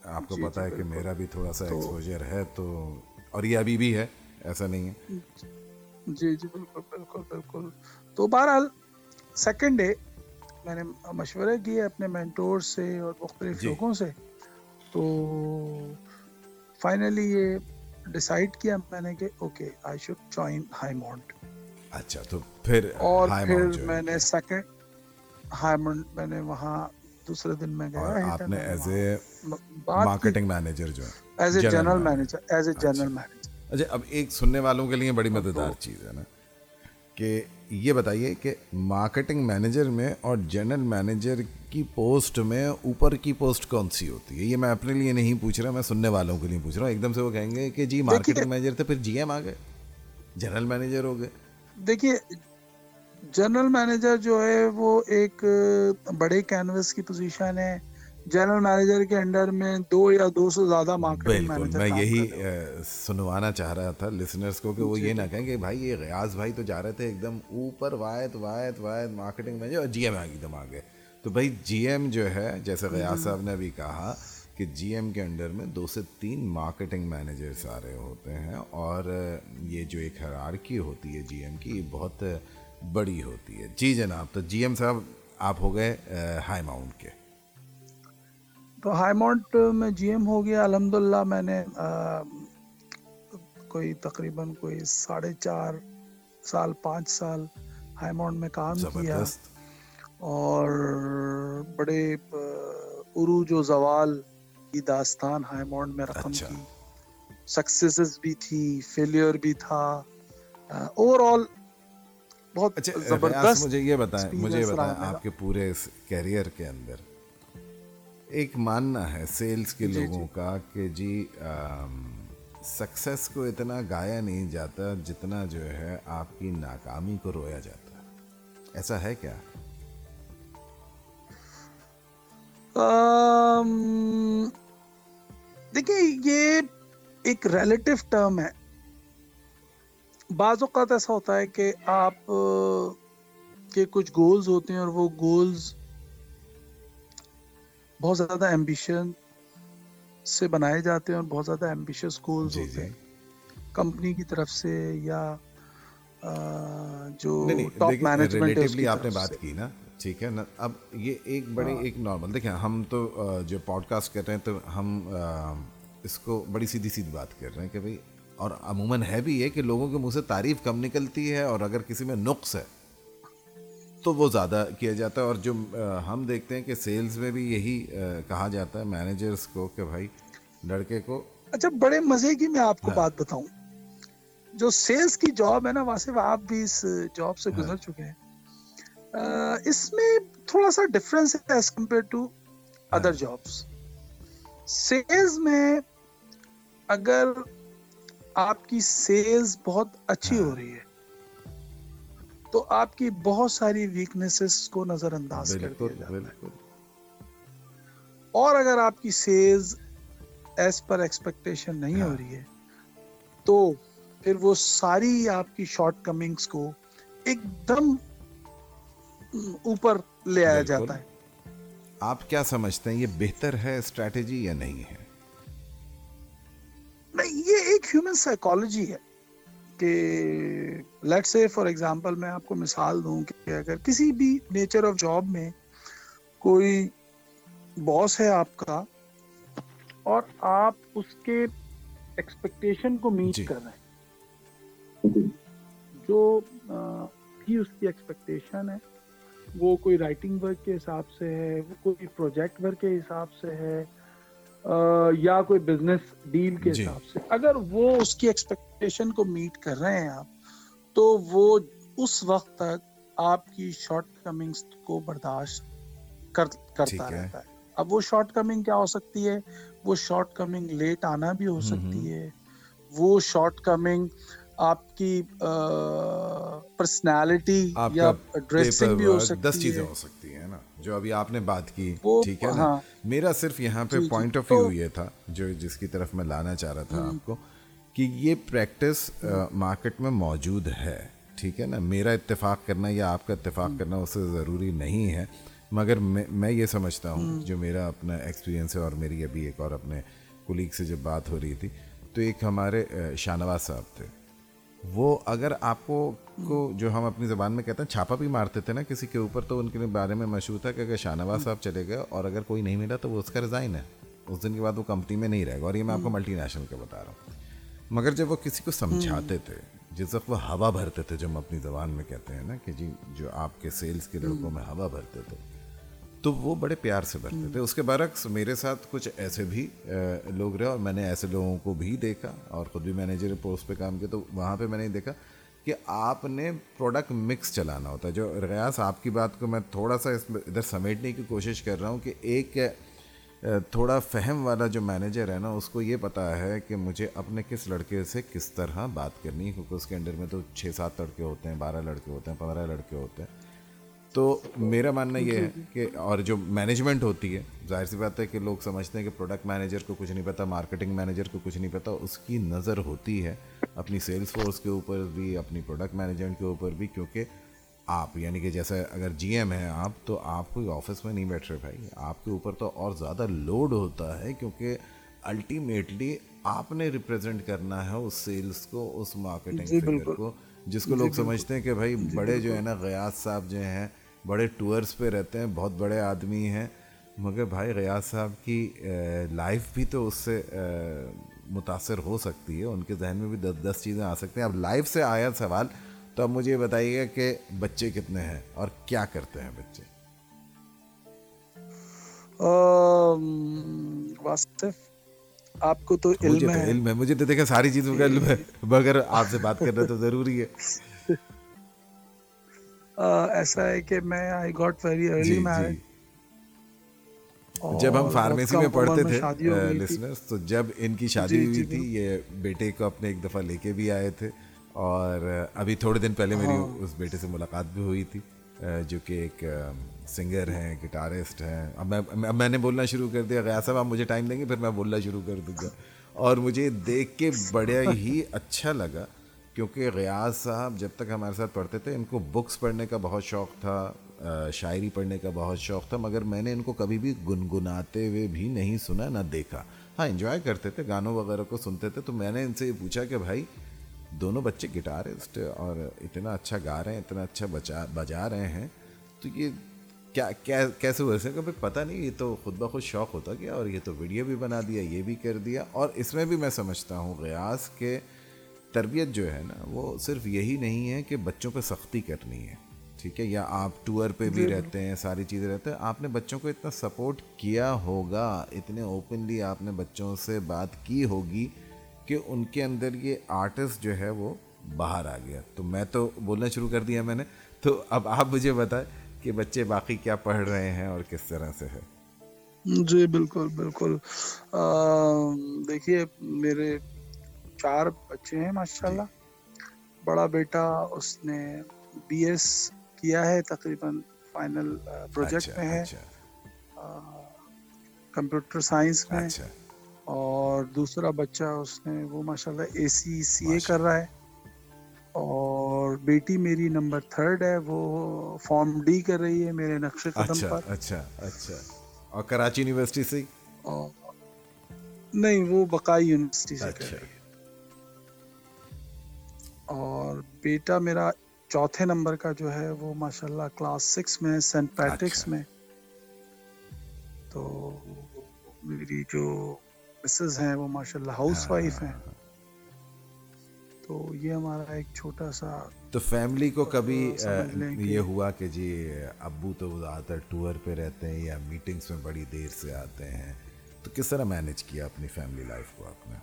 آپ کو جی، پتا جی، ہے کہ۔ میرا بھی تھوڑا سا ایکسپوجر ہے تو اور یہ ابھی بھی ہے ایسا نہیں ہے جی جی بالکل بالکل بالکل تو بہرحال سیکنڈ ڈے میں نے مشورے کیے اپنے مینٹور سے اور مختلف جی۔ لوگوں سے تو فائنلی یہ ڈیسائیڈ کیا میں نے کہ okay I should join Himont اچھا تو پھر اور پھر میں نے سیکنڈ ہائی ماؤنٹ میں نے وہاں دوسرے دن میں گیا آپ نے ایز اے مارکیٹنگ مینیجر جو ہے as a general general manager۔ Manager as a. General manager اچھا اب ایک سننے والوں کے لیے بڑی مددگار چیز ہے نا کہ یہ بتائیے کہ مارکیٹنگ مینیجر میں اور جنرل مینیجر کی پوسٹ میں اوپر کی پوسٹ کون سی ہوتی ہے؟ یہ میں اپنے لیے نہیں پوچھ رہا میں سننے والوں کے لیے پوچھ رہا۔ ہوں ایک دم سے وہ کہیں گے کہ جی مارکیٹنگ مینیجر تھے پھر جی ایم آ گئے۔ جنرل مینیجر ہو گئے۔ دیکھیے جنرل مینیجر جو ہے وہ ایک بڑے کینوس کی پوزیشن ہے۔ جنرل مینیجر کے انڈر میں دو یا دو سے زیادہ مارکیٹنگ مینیجر میں یہی رہے سنوانا چاہ رہا تھا لسنرس کو کہ وہ جی، یہ نہ کہیں کہ بھائی یہ ریاض بھائی تو جا رہے تھے ایک دم اوپر واحد واحد واحد مارکیٹنگ مینیجر اور جی ایم ایک دم آگے۔ تو بھائی جی ایم جو ہے جیسے ریاض صاحب نے بھی کہا کہ جی ایم کے انڈر میں دو سے تین مارکیٹنگ مینیجر سارے ہوتے ہیں اور یہ جو ایک ہرارکی ہوتی ہے جی ایم کی یہ بہت بڑی ہوتی ہے۔ جی جناب تو جی ایم صاحب آپ ہو گئے ہائی ماؤنٹ کے۔ تو ہائی ماؤنٹ میں جی ایم ہو گیا الحمد للہ میں نے کوئی تقریباً کوئی ساڑھے چار سال پانچ سال ہائی ماؤنٹ میں کام کیا۔ اور بڑے عروج و زوال کی داستان ہائی ماؤنٹ میں رقم اچھا۔ کی۔ سکسیسز بھی تھی فیلئر بھی تھا۔ اوور آل بہت اچھا زبردست مجھے یہ بتائیں مجھے بتائیں۔ آپ کے پورے کیریئر کے اندر۔ ایک ماننا ہے سیلز کے جی، لوگوں جی۔ کا کہ جی سکسیس کو اتنا گایا نہیں جاتا جتنا جو ہے آپ کی ناکامی کو رویا جاتا ایسا ہے کیا؟ دیکھیے یہ ایک ریلیٹو ٹرم ہے۔ بعض اوقات ایسا ہوتا ہے کہ آپ کے کچھ گولز ہوتے ہیں اور وہ گولز بہت زیادہ ایمبیشن سے بنائے جاتے ہیں اور بہت زیادہ ایمبیشس گولز جی ہوتے جی۔ ہیں۔ کمپنی کی طرف سے یا جو ٹاپ مینجمنٹ آپ نے بات کی نا ٹھیک ہے نا؟ اب یہ ایک بڑی ہاں۔ ایک نارمل دیکھیں ہم تو جو پوڈ کاسٹ کر رہے ہیں تو ہم اس کو بڑی سیدھی سیدھی بات کر رہے ہیں کہ بھائی اور عموماً ہے بھی یہ کہ لوگوں کے منہ سے تعریف کم نکلتی ہے اور اگر کسی میں نقص ہے تو وہ زیادہ کیا جاتا ہے اور جو ہم دیکھتے ہیں کہ سیلز میں بھی یہی کہا جاتا ہے مینیجرز کو کہ بھائی لڑکے کو۔ اچھا بڑے مزے کی میں آپ کو ہاں۔ بات بتاؤں۔ جو سیلز کی جاب ہے نا واسف آپ بھی اس جاب سے گزر ہاں۔ چکے ہیں۔ اس میں تھوڑا سا ڈفرنس ہے as compare to other jobs sales میں اگر آپ کی سیلز بہت اچھی ہو رہی ہے تو آپ کی بہت ساری ویکنیسز کو نظر انداز کر دیا جاتا ہے۔ اور اگر آپ کی سیلز ایز پر ایکسپیکٹیشن نہیں ہو ہاں۔ رہی ہے تو پھر وہ ساری آپ کی شارٹ کمنگز کو ایک دم اوپر لے آیا جاتا ہے۔ آپ کیا سمجھتے ہیں یہ بہتر ہے اسٹریٹجی یا نہیں ہے؟ نہیں یہ ایک ہیومن سائیکالوجی ہے۔ کہ لیٹ سے فار ایگزامپل میں آپ کو مثال دوں کہ اگر کسی بھی نیچر آف جاب میں کوئی باس ہے آپ کا اور آپ اس کے ایکسپیکٹیشن کو میٹ جی. کر رہے ہیں جو بھی اس کی ایکسپیکٹیشن ہے وہ کوئی رائٹنگ ورک کے حساب سے ہے وہ کوئی پروجیکٹ ورک کے حساب سے ہے یا کوئی بزنس ڈیل کے جی۔ حساب سے۔ اگر وہ اس کی ایکسپیکٹیشن کو میٹ کر رہے ہیں آپ تو وہ اس وقت تک آپ کی شارٹ کمنگز کو برداشت کرتا رہتا ہے۔ اب وہ شارٹ کمنگ کیا ہو سکتی ہے؟ وہ شارٹ کمنگ لیٹ آنا بھی ہو سکتی ہے۔ وہ شارٹ کمنگ آپ کی پرسنالٹی یا ڈریسنگ بھی ہو سکتی دس چیزیں ہو سکتی ہیں نا جو ابھی آپ نے بات کی ٹھیک ہے نا؟ ہاں۔ میرا صرف یہاں پہ پوائنٹ آف ویو یہ تھا جو جس کی طرف میں لانا چاہ رہا تھا آپ کو کہ یہ پریکٹس مارکیٹ میں موجود ہے ٹھیک ہے نا؟ میرا اتفاق کرنا یا آپ کا اتفاق کرنا اس سے ضروری نہیں ہے مگر میں یہ سمجھتا ہوں جو میرا اپنا ایکسپیرینس ہے اور میری ابھی ایک اور اپنے کولیگ سے جب بات ہو رہی تھی تو ایک ہمارے شاہنواز صاحب تھے۔ وہ اگر آپ کو کو جو ہم اپنی زبان میں کہتے ہیں چھاپا بھی مارتے تھے نا کسی کے اوپر تو ان کے بارے میں مشہور تھا کہ اگر شاہ نواز صاحب چلے گئے اور اگر کوئی نہیں ملا تو وہ اس کا ریزائن ہے۔ اس دن کے بعد وہ کمپنی میں نہیں رہے گا اور یہ میں آپ کو ملٹی نیشنل کا بتا رہا ہوں۔ مگر جب وہ کسی کو سمجھاتے تھے جس وقت وہ ہوا بھرتے تھے جو ہم اپنی زبان میں کہتے ہیں نا کہ جی جو آپ کے سیلس کے لڑکوں میں ہوا بھرتے تھے تو وہ بڑے پیار سے بھرتے تھے۔ اس کے برعکس میرے ساتھ کچھ ایسے بھی لوگ رہے اور میں نے ایسے لوگوں کو بھی دیکھا اور خود بھی مینیجر پوسٹ پہ کام کیا تو وہاں پہ میں نے دیکھا کہ آپ نے پروڈکٹ مکس چلانا ہوتا ہے۔ جو ریاض آپ کی بات کو میں تھوڑا سا اس ادھر سمیٹنے کی کوشش کر رہا ہوں کہ ایک تھوڑا فہم والا جو مینیجر ہے نا، اس کو یہ پتا ہے کہ مجھے اپنے کس لڑکے سے کس طرح بات کرنی ہے۔ کیونکہ اس کے انڈر میں تو چھ، سات لڑکے ہوتے ہیں، بارہ لڑکے ہوتے ہیں، پندرہ لڑکے ہوتے ہیں۔ تو میرا ماننا یہ ہے کہ اور جو مینجمنٹ ہوتی ہے ظاہر سی بات ہے کہ لوگ سمجھتے ہیں کہ پروڈکٹ مینیجر کو کچھ نہیں پتا مارکیٹنگ مینیجر کو کچھ نہیں پتا اس کی نظر ہوتی ہے اپنی سیلس فورس کے اوپر بھی اپنی پروڈکٹ مینیجمنٹ کے اوپر بھی کیونکہ آپ یعنی کہ جیسے اگر جی ایم ہیں آپ تو آپ کوئی آفس میں نہیں بیٹھ رہے بھائی۔ آپ کے اوپر تو اور زیادہ لوڈ ہوتا ہے کیونکہ الٹیمیٹلی آپ نے ریپرزینٹ کرنا ہے اس سیلس کو اس مارکیٹنگ جی، کو جس کو جی، لوگ سمجھتے ہیں کہ بھائی جی، بڑے جو ہے نا غیاض صاحب جو ہیں بڑے ٹورس پہ رہتے ہیں بہت بڑے آدمی ہیں۔ مگر بھائی ریاض صاحب کی لائف بھی تو اس سے متاثر ہو سکتی ہے۔ ان کے ذہن میں بھی دس دس چیزیں آ سکتی ہیں۔ اب لائف سے آیا سوال تو اب مجھے یہ بتائیے گا کہ بچے کتنے ہیں اور کیا کرتے ہیں بچے؟ آپ کو تو علم ہے۔ علم ہے۔ مجھے تو دیکھا ساری چیزوں کا علم ہے۔ مگر آپ سے بات کرنا تو ضروری ہے۔ ایسا ہے کہ میں I got very early married جب ہم فارمیسی میں پڑھتے تھے لسنرز تو جب ان کی شادی جی، ہوئی جی، تھی یہ بیٹے کو اپنے ایک دفعہ لے کے بھی آئے تھے۔ اور ابھی تھوڑے دن پہلے میری ہاں۔ اس بیٹے سے ملاقات بھی ہوئی تھی جو کہ ایک سنگر ہیں گٹارسٹ ہیں۔ اب میں میں نے بولنا شروع کر دیا غیا صاحب آپ مجھے ٹائم دیں گے؟ پھر میں بولنا شروع کر دوں گا۔ اور مجھے دیکھ کے بڑا ہی اچھا لگا۔ کیونکہ ریاض صاحب جب تک ہمارے ساتھ پڑھتے تھے، ان کو بکس پڑھنے کا بہت شوق تھا شاعری پڑھنے کا بہت شوق تھا، مگر میں نے ان کو کبھی بھی گنگناتے ہوئے بھی نہیں سنا، نہ دیکھا۔ ہاں انجوائے کرتے تھے، گانوں وغیرہ کو سنتے تھے، تو میں نے ان سے یہ پوچھا کہ بھائی، دونوں بچے گٹارسٹ اور اتنا اچھا گا رہے ہیں، اتنا اچھا بچا، بجا رہے ہیں، تو یہ کیا کیسے ہوا؟ کہ پتہ نہیں، یہ تو خود بخود شوق ہوتا گیا اور یہ تو ویڈیو بھی بنا دیا، یہ بھی کر دیا۔ اور اس میں بھی میں سمجھتا ہوں غیاس کے تربیت جو ہے نا وہ صرف یہی نہیں ہے کہ بچوں پہ سختی کرنی ہے ٹھیک ہے؟ یا آپ ٹور پہ بھی جی۔ رہتے ہیں ساری چیزیں رہتے ہیں۔ آپ نے بچوں کو اتنا سپورٹ کیا ہوگا اتنے اوپنلی آپ نے بچوں سے بات کی ہوگی کہ ان کے اندر یہ آرٹسٹ جو ہے وہ باہر آ گیا۔ تو میں تو بولنا شروع کر دیا میں نے۔ تو اب آپ مجھے بتائیں کہ بچے باقی کیا پڑھ رہے ہیں اور کس طرح سے ہے؟ جی بالکل بالکل۔ دیکھیے میرے چار بچے ہیں ماشاء اللہ جی۔ بڑا بیٹا اس نے بی ایس کیا ہے تقریباً فائنل پروجیکٹ میں ہے۔ کمپیوٹر سائنس میں۔ اچھا۔ اور دوسرا بچہ اس نے وہ ماشاء اللہ اے سی سی اے کر رہا ہے۔ اور بیٹی میری نمبر تھرڈ ہے وہ فارم ڈی کر رہی ہے میرے نقش قدم اچھا، پر۔ اچھا اچھا۔ اور کراچی یونیورسٹی سے نہیں وہ بقائی یونیورسٹی سے کر اچھا۔ رہی ہے۔ اور بیٹا میرا چوتھے نمبر کا جو ہے وہ ماشاءاللہ کلاس سکس میں سینٹ پیٹرکس اچھا۔ میں۔ تو میری جو مسز ہیں وہ ماشاءاللہ ہاؤس وائف ہیں۔ تو یہ ہمارا ایک چھوٹا سا تو فیملی کو کبھی یہ ہوا کہ جی ابو تو زیادہ تر ٹور پہ رہتے ہیں یا میٹنگز میں بڑی دیر سے آتے ہیں۔ تو کس طرح مینج کیا اپنی فیملی لائف کو آپ نے؟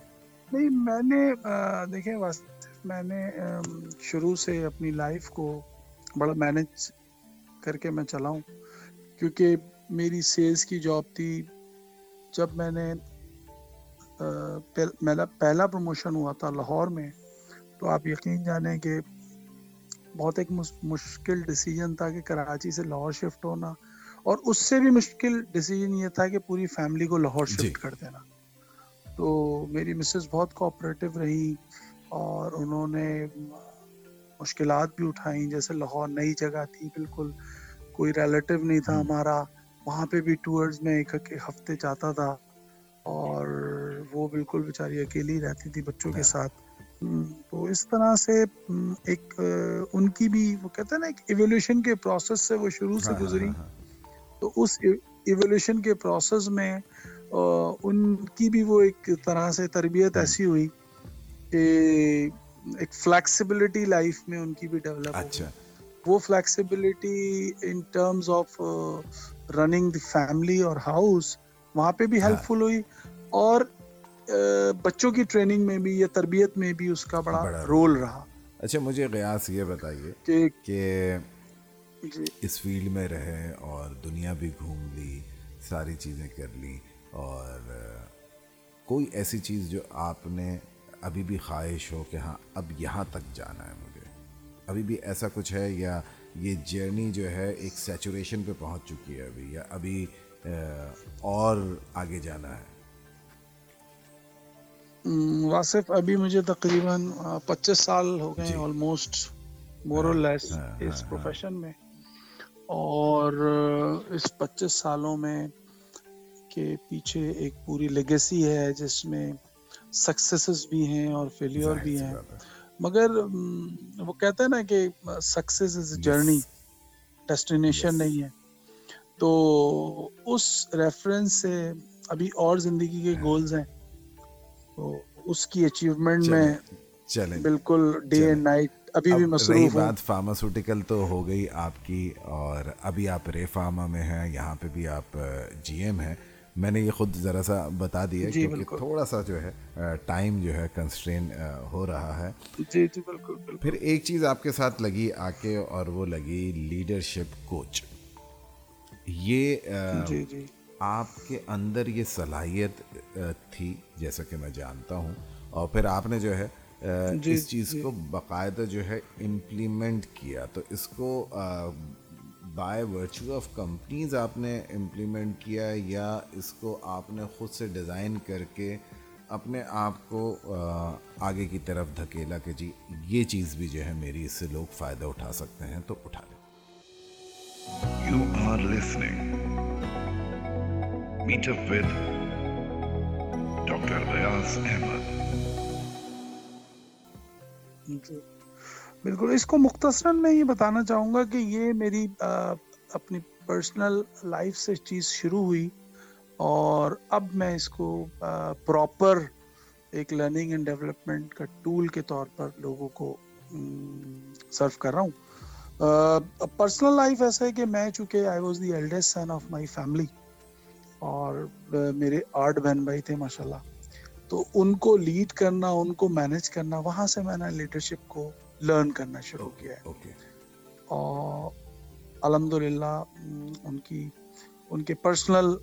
نہیں میں نے دیکھیں میں نے شروع سے اپنی لائف کو بڑا مینج کر کے میں چلاؤں۔ کیونکہ میری سیلز کی جاب تھی۔ جب میں نے پہلا پروموشن ہوا تھا لاہور میں تو آپ یقین جانیں کہ بہت ایک مشکل ڈیسیجن تھا کہ کراچی سے لاہور شفٹ ہونا۔ اور اس سے بھی مشکل ڈیسیجن یہ تھا کہ پوری فیملی کو لاہور شفٹ جی۔ کر دینا۔ تو میری مسز بہت کوآپریٹو رہی۔ اور انہوں نے مشکلات بھی اٹھائیں جیسے لاہور نئی جگہ تھی بالکل کوئی ریلیٹیو نہیں تھا ہمارا۔ وہاں پہ بھی ٹورز میں ایک ہفتے جاتا تھا اور وہ بالکل بیچاری اکیلی رہتی تھی بچوں کے ہاں۔ ساتھ۔ تو اس طرح سے ایک ان کی بھی وہ کہتے ہیں نا ایک ایولیوشن کے پروسیس سے وہ شروع سے ہاں، ہاں، گزری۔ تو اس ایولیوشن کے پروسیس میں ان کی بھی وہ ایک طرح سے تربیت ایسی ہوئی کہ ایک فلیکسیبلٹی لائف میں ان کی بھی ڈیولپ اچھا۔ وہ flexibility in terms of running the family اور ہاؤس وہاں پہ بھی ہیلپ فل ہوئی اور بچوں کی ٹریننگ میں بھی یا تربیت میں بھی اس کا بڑا رول رہا۔ اچھا مجھے قیاس یہ بتائیے کہ جی۔ اس فیلڈ میں رہے اور دنیا بھی گھوم لی ساری چیزیں کر لی اور کوئی ایسی چیز جو آپ نے ابھی بھی خواہش ہو کہ ہاں اب یہاں تک جانا ہے مجھے۔ ابھی بھی ایسا کچھ ہے یا یہ جرنی جو ہے ایک سیچوریشن پہ پہنچ چکی ہے ابھی یا ابھی اور آگے جانا ہے۔ واصف ابھی مجھے تقریباً پچیس سال ہو گئے ہیں آلموسٹ مور لیس اس پروفیشن میں۔ اور اس پچیس سالوں میں کے پیچھے ایک پوری لیگیسی ہے جس میں سکسیسز بھی ہیں اور فیلیور بھی ہیں۔ مگر وہ کہتے ہیں نا کہ سکسیز از جرنی ڈیسٹینیشن نہیں ہے۔ تو اس ریفرنس سے ابھی اور زندگی کے گولز ہیں۔ تو اس کی اچیومنٹ میں چلیں۔ بالکل ڈے اینڈ نائٹ ابھی بھی مصروف بات فارماسوٹیکل تو ہو گئی آپ کی اور ابھی آپ رے فارما میں ہیں یہاں پہ بھی آپ جی ایم ہیں۔ میں نے یہ خود ذرا سا بتا دیا جی کیونکہ تھوڑا سا جو ہے ٹائم جو ہے کنسٹرین ہو رہا ہے۔ جی جی بالکل پھر ایک چیز آپ کے ساتھ لگی آ کے اور وہ لگی لیڈرشپ کوچ یہ جی جی۔ آپ کے اندر یہ صلاحیت تھی جیسا کہ میں جانتا ہوں۔ اور پھر آپ نے جو ہے جی، اس چیز جی۔ کو باقاعدہ جو ہے امپلیمنٹ کیا۔ تو اس کو بائی ورچو آف کمپنیز آپ نے امپلیمنٹ کیا یا اس کو آپ نے خود سے ڈیزائن کر کے اپنے آپ کو آگے کی طرف دھکیلا کہ جی یہ چیز بھی جو ہے میری اس سے لوگ فائدہ اٹھا سکتے ہیں تو اٹھا لیں You are listening Meet up with Dr. Riaz Ahmed. بالکل، اس کو مختصراً میں یہ بتانا چاہوں گا کہ یہ میری اپنی پرسنل لائف سے چیز شروع ہوئی اور اب میں اس کو پراپر ایک لرننگ اینڈ ڈیولپمنٹ کا ٹول کے طور پر لوگوں کو سرو کر رہا ہوں۔ پرسنل لائف ایسا ہے کہ میں چونکہ I was the eldest son of my family اور میرے آٹھ بہن بھائی تھے ماشاء اللہ تو ان کو لیڈ کرنا، ان کو مینیج کرنا، وہاں سے میں نے لیڈرشپ کو لرن کرنا شروع کیا ہے۔ اور الحمد ان کی ان کے پرسنل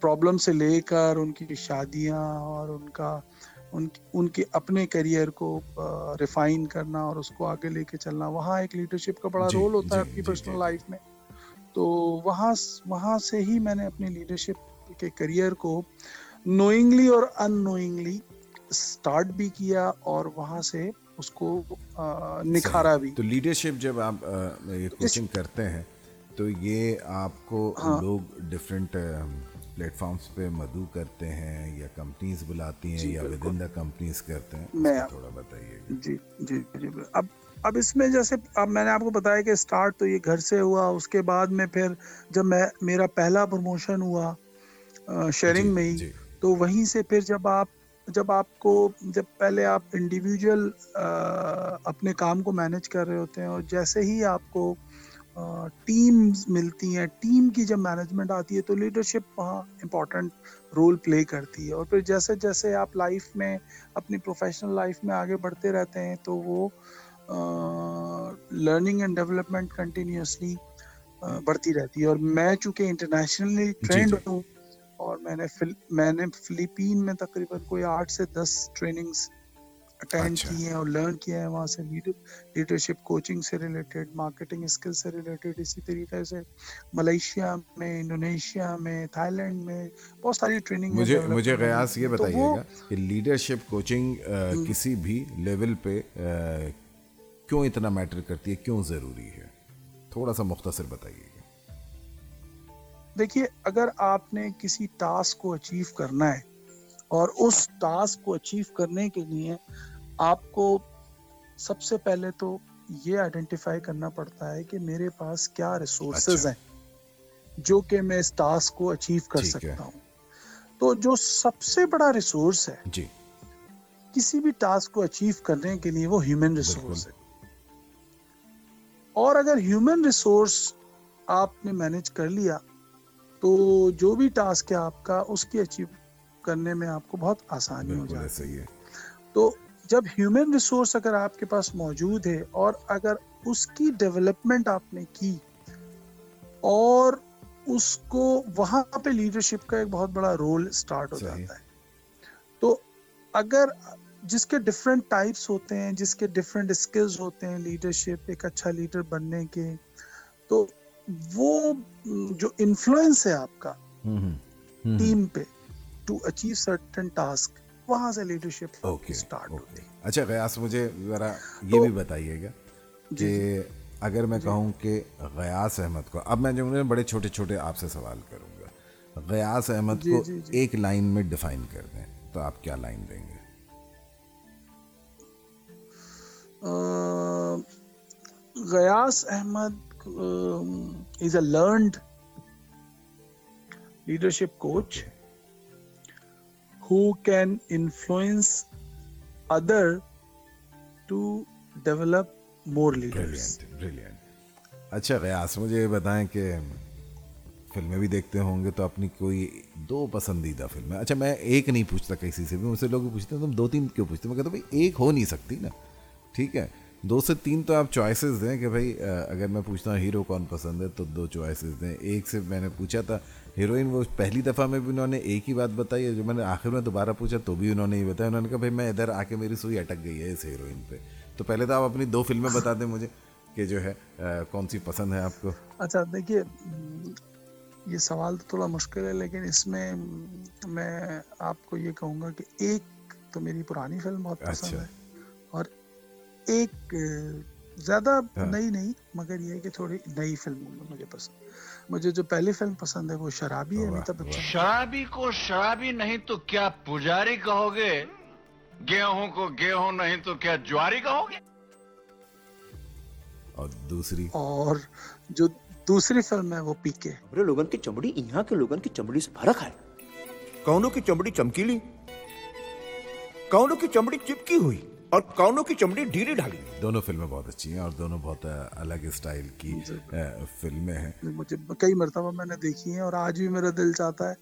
پرابلم سے لے کر ان کی شادیاں اور ان کا ان ان کے اپنے کریئر کو ریفائن کرنا اور اس کو آگے لے کے چلنا وہاں ایک لیڈرشپ کا بڑا جی، رول ہوتا ہے آپ کی پرسنل لائف میں۔ تو وہاں وہاں سے ہی میں نے اپنی لیڈرشپ کے کریئر کو نوئنگلی اور ان نوئنگلی اسٹارٹ بھی کیا اور وہاں سے اس کو نکھارا بھی۔ تو لیڈرشپ جب آپ یہ کوچنگ کرتے ہیں تو یہ آپ کو ہاں۔ لوگ ڈفرینٹ پلیٹ فارمس پہ مدعو کرتے ہیں یا کمپنیز بلاتی ہیں جی، یا ود ان دا کمپنیز کرتے ہیں میں تھوڑا بتائیے جی،, جی جی جی اب اب اس میں جیسے اب میں نے آپ کو بتایا کہ اسٹارٹ تو یہ گھر سے ہوا اس کے بعد میں پھر جب میں میرا پہلا پروموشن ہوا شیئرنگ جی، میں ہی تو وہیں سے پھر جب آپ جب آپ کو جب پہلے آپ انڈیویجول اپنے کام کو مینیج کر رہے ہوتے ہیں اور جیسے ہی آپ کو ٹیمز ملتی ہیں ٹیم کی جب مینجمنٹ آتی ہے تو لیڈرشپ وہاں امپورٹنٹ رول پلے کرتی ہے اور پھر جیسے جیسے آپ لائف میں اپنی پروفیشنل لائف میں آگے بڑھتے رہتے ہیں تو وہ لرننگ اینڈ ڈیولپمنٹ کنٹینیوسلی بڑھتی رہتی ہے اور میں چونکہ انٹرنیشنلی جی، ٹرینڈ جی۔ ہوں اور میں نے میں نے فلپین میں تقریباً کوئی آٹھ سے دس ٹریننگس اٹینڈ اچھا۔ کی ہیں اور لرن کیا ہے وہاں سے لیڈرشپ کوچنگ سے ریلیٹڈ مارکیٹنگ اسکل سے ریلیٹڈ اسی طریقے سے۔ ملیشیا میں انڈونیشیا میں تھائی لینڈ میں بہت ساری ٹریننگ مجھے مجھے یہ بتائیے گا کہ لیڈرشپ کوچنگ کسی بھی لیول پہ کیوں اتنا میٹر کرتی ہے؟ کیوں ضروری ہے؟ تھوڑا سا مختصر بتائیے۔ دیکھیے اگر آپ نے کسی ٹاسک کو اچیو کرنا ہے اور اس ٹاسک کو اچیو کرنے کے لیے آپ کو سب سے پہلے تو یہ آئیڈینٹیفائی کرنا پڑتا ہے کہ میرے پاس کیا ریسورسز ہیں جو کہ میں اس ٹاسک کو اچیو کر سکتا ہوں۔ تو جو سب سے بڑا ریسورس ہے جی۔ کسی بھی ٹاسک کو اچیو کرنے کے لیے وہ ہیومن ریسورس ہے۔ اور اگر ہیومن ریسورس آپ نے مینج کر لیا تو جو بھی ٹاسک ہے آپ کا اس کی اچیو کرنے میں آپ کو بہت آسانی ہو جاتی ہے۔ تو جب ہیومن ریسورس اگر آپ کے پاس موجود ہے اور اگر اس کی ڈیولپمنٹ آپ نے کی اور اس کو وہاں پہ لیڈرشپ کا ایک بہت بڑا رول سٹارٹ ہو جاتا ہے۔ تو اگر جس کے ڈفرینٹ ٹائپس ہوتے ہیں جس کے ڈفرینٹ اسکلز ہوتے ہیں لیڈرشپ ایک اچھا لیڈر بننے کے تو وہ جو انفلوئنس ہے آپ کا ٹیم پہ ٹو اچیو سرٹن ٹاسک وہاں سے لیڈرشپ اسٹارٹ ہوتی اچھا غیاس مجھے ذرا یہ بھی بتائیے گا جی، کہ جی۔ اگر میں جی۔ کہوں کہ غیاس احمد کو اب میں جو بڑے چھوٹے چھوٹے آپ سے سوال کروں گا۔ غیاس احمد کو ایک لائن میں ڈیفائن کر دیں تو آپ کیا لائن دیں گے؟ Ghias Ahmed is a learned leadership coach who can influence other to develop more leaders. اچھا غیاس مجھے یہ بتائیں کہ فلمیں بھی دیکھتے ہوں گے تو اپنی کوئی دو پسندیدہ فلمیں۔ اچھا میں ایک نہیں پوچھتا کسی سے بھی، مجھ سے لوگ پوچھتے ہیں، تم دو تین کیوں پوچھتے؟ میں کہتا بھائی، ایک ہو نہیں سکتی نا۔ ٹھیک ہے۔ دو سے تین تو آپ چوائسیز دیں کہ بھائی اگر میں پوچھتا ہوں ہیرو کون پسند ہے تو دو چوائسیز دیں۔ ایک سے میں نے پوچھا تھا ہیروئن وہ پہلی دفعہ میں بھی انہوں نے ایک ہی بات بتائی ہے جو میں نے آخر میں دوبارہ پوچھا تو بھی انہوں نے یہ بتایا۔ انہوں نے کہا بھائی میں ادھر آ کے میری سوئی اٹک گئی ہے اس ہیروئن پہ۔ تو پہلے تو آپ اپنی دو فلمیں بتا دیں مجھے کہ جو ہے کون سی پسند ہے آپ کو؟ اچھا دیکھیے یہ سوال تو تھوڑا مشکل ہے لیکن اس میں میں آپ کو یہ کہوں گا کہ ایک تو میری پرانی فلم بہت پسند اچھا۔ ہے ایک زیادہ ہاں۔ نئی نہیں مگر یہ کہ تھوڑی نئی فلم مجھے پسند۔ مجھے جو پہلی فلم پسند ہے وہ شرابی ہے بچن شرابی کو شرابی نہیں تو کیا پجاری کہو گے؟ گیہوں کو گیہوں نہیں تو کیا جواری کہو گے؟ اور دوسری؟ اور جو دوسری فلم ہے وہ پی کے۔ لوگن کی چمڑی یہاں کے لوگن کی چمڑی سے فرق ہے کونوں کی چمڑی چمکیلی؟ کونوں کی چمڑی چپکی ہوئی؟ اور کانوں کی چمڑی ڈھیلی ڈھالی دونوں فلمیں بہت اچھی ہیں اور دونوں بہت الگ اسٹائل کی فلمیں ہیں۔ مجھے کئی مرتبہ میں نے دیکھی ہیں اور آج بھی میرا دل چاہتا ہے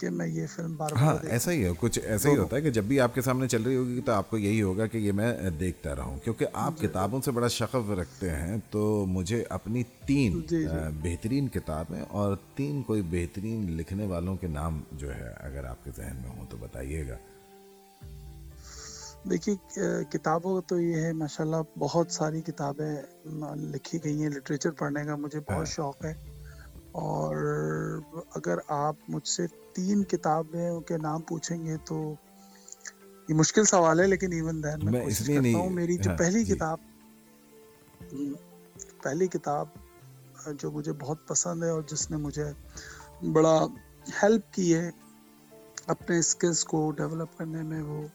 کہ میں یہ فلم بار ہاں ایسا ہی ہے کچھ ایسا ہی ہوتا ہے کہ جب بھی آپ کے سامنے چل رہی ہوگی تو آپ کو یہی ہوگا کہ یہ میں دیکھتا رہوں کیونکہ آپ جی۔ کتابوں سے بڑا شغف رکھتے ہیں تو مجھے اپنی تین جی، جی۔ بہترین کتابیں اور تین کوئی بہترین لکھنے والوں کے نام جو ہے اگر آپ کے ذہن میں ہوں تو بتائیے گا۔ دیکھیے کتابوں تو یہ ہے ماشاء اللہ بہت ساری کتابیں لکھی گئی ہیں لٹریچر پڑھنے کا مجھے بہت شوق ہے۔ اور اگر آپ مجھ سے تین کتابوں کے نام پوچھیں گے تو یہ مشکل سوال ہے لیکن ایون دین میں کوشش کرتا ہوں میری جو پہلی کتاب پہلی کتاب جو مجھے بہت پسند ہے اور جس نے مجھے بڑا ہیلپ کی ہے اپنے اسکلس کو ڈیولپ کرنے میں وہ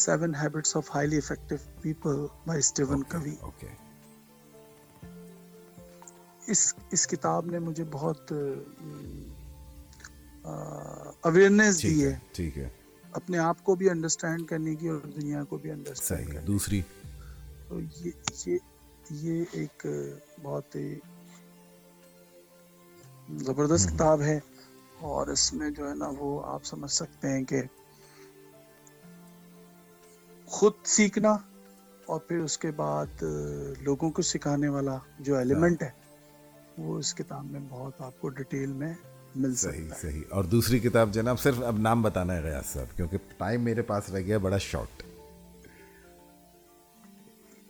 seven habits of highly effective people by Steven Covey اس اس کتاب نے مجھے بہت اویئرنیس دی ہے ٹھیک ہے۔ اپنے آپ کو بھی انڈرسٹینڈ کرنے کی اور دنیا کو بھی انڈرسٹینڈ ہے دوسری۔ تو یہ یہ یہ ایک بہت ہی زبردست کتاب ہے اور اس میں جو ہے نا وہ آپ سمجھ سکتے ہیں کہ خود سیکھنا اور پھر اس کے بعد لوگوں کو سکھانے والا جو ایلیمنٹ ہاں۔ ہے وہ اس کتاب میں بہت آپ کو ڈیٹیل میں مل صحیح صحیح۔ اور دوسری کتاب جناب صرف اب نام بتانا ہے ریاض صاحب کیونکہ ٹائم میرے پاس رہ گیا بڑا شارٹ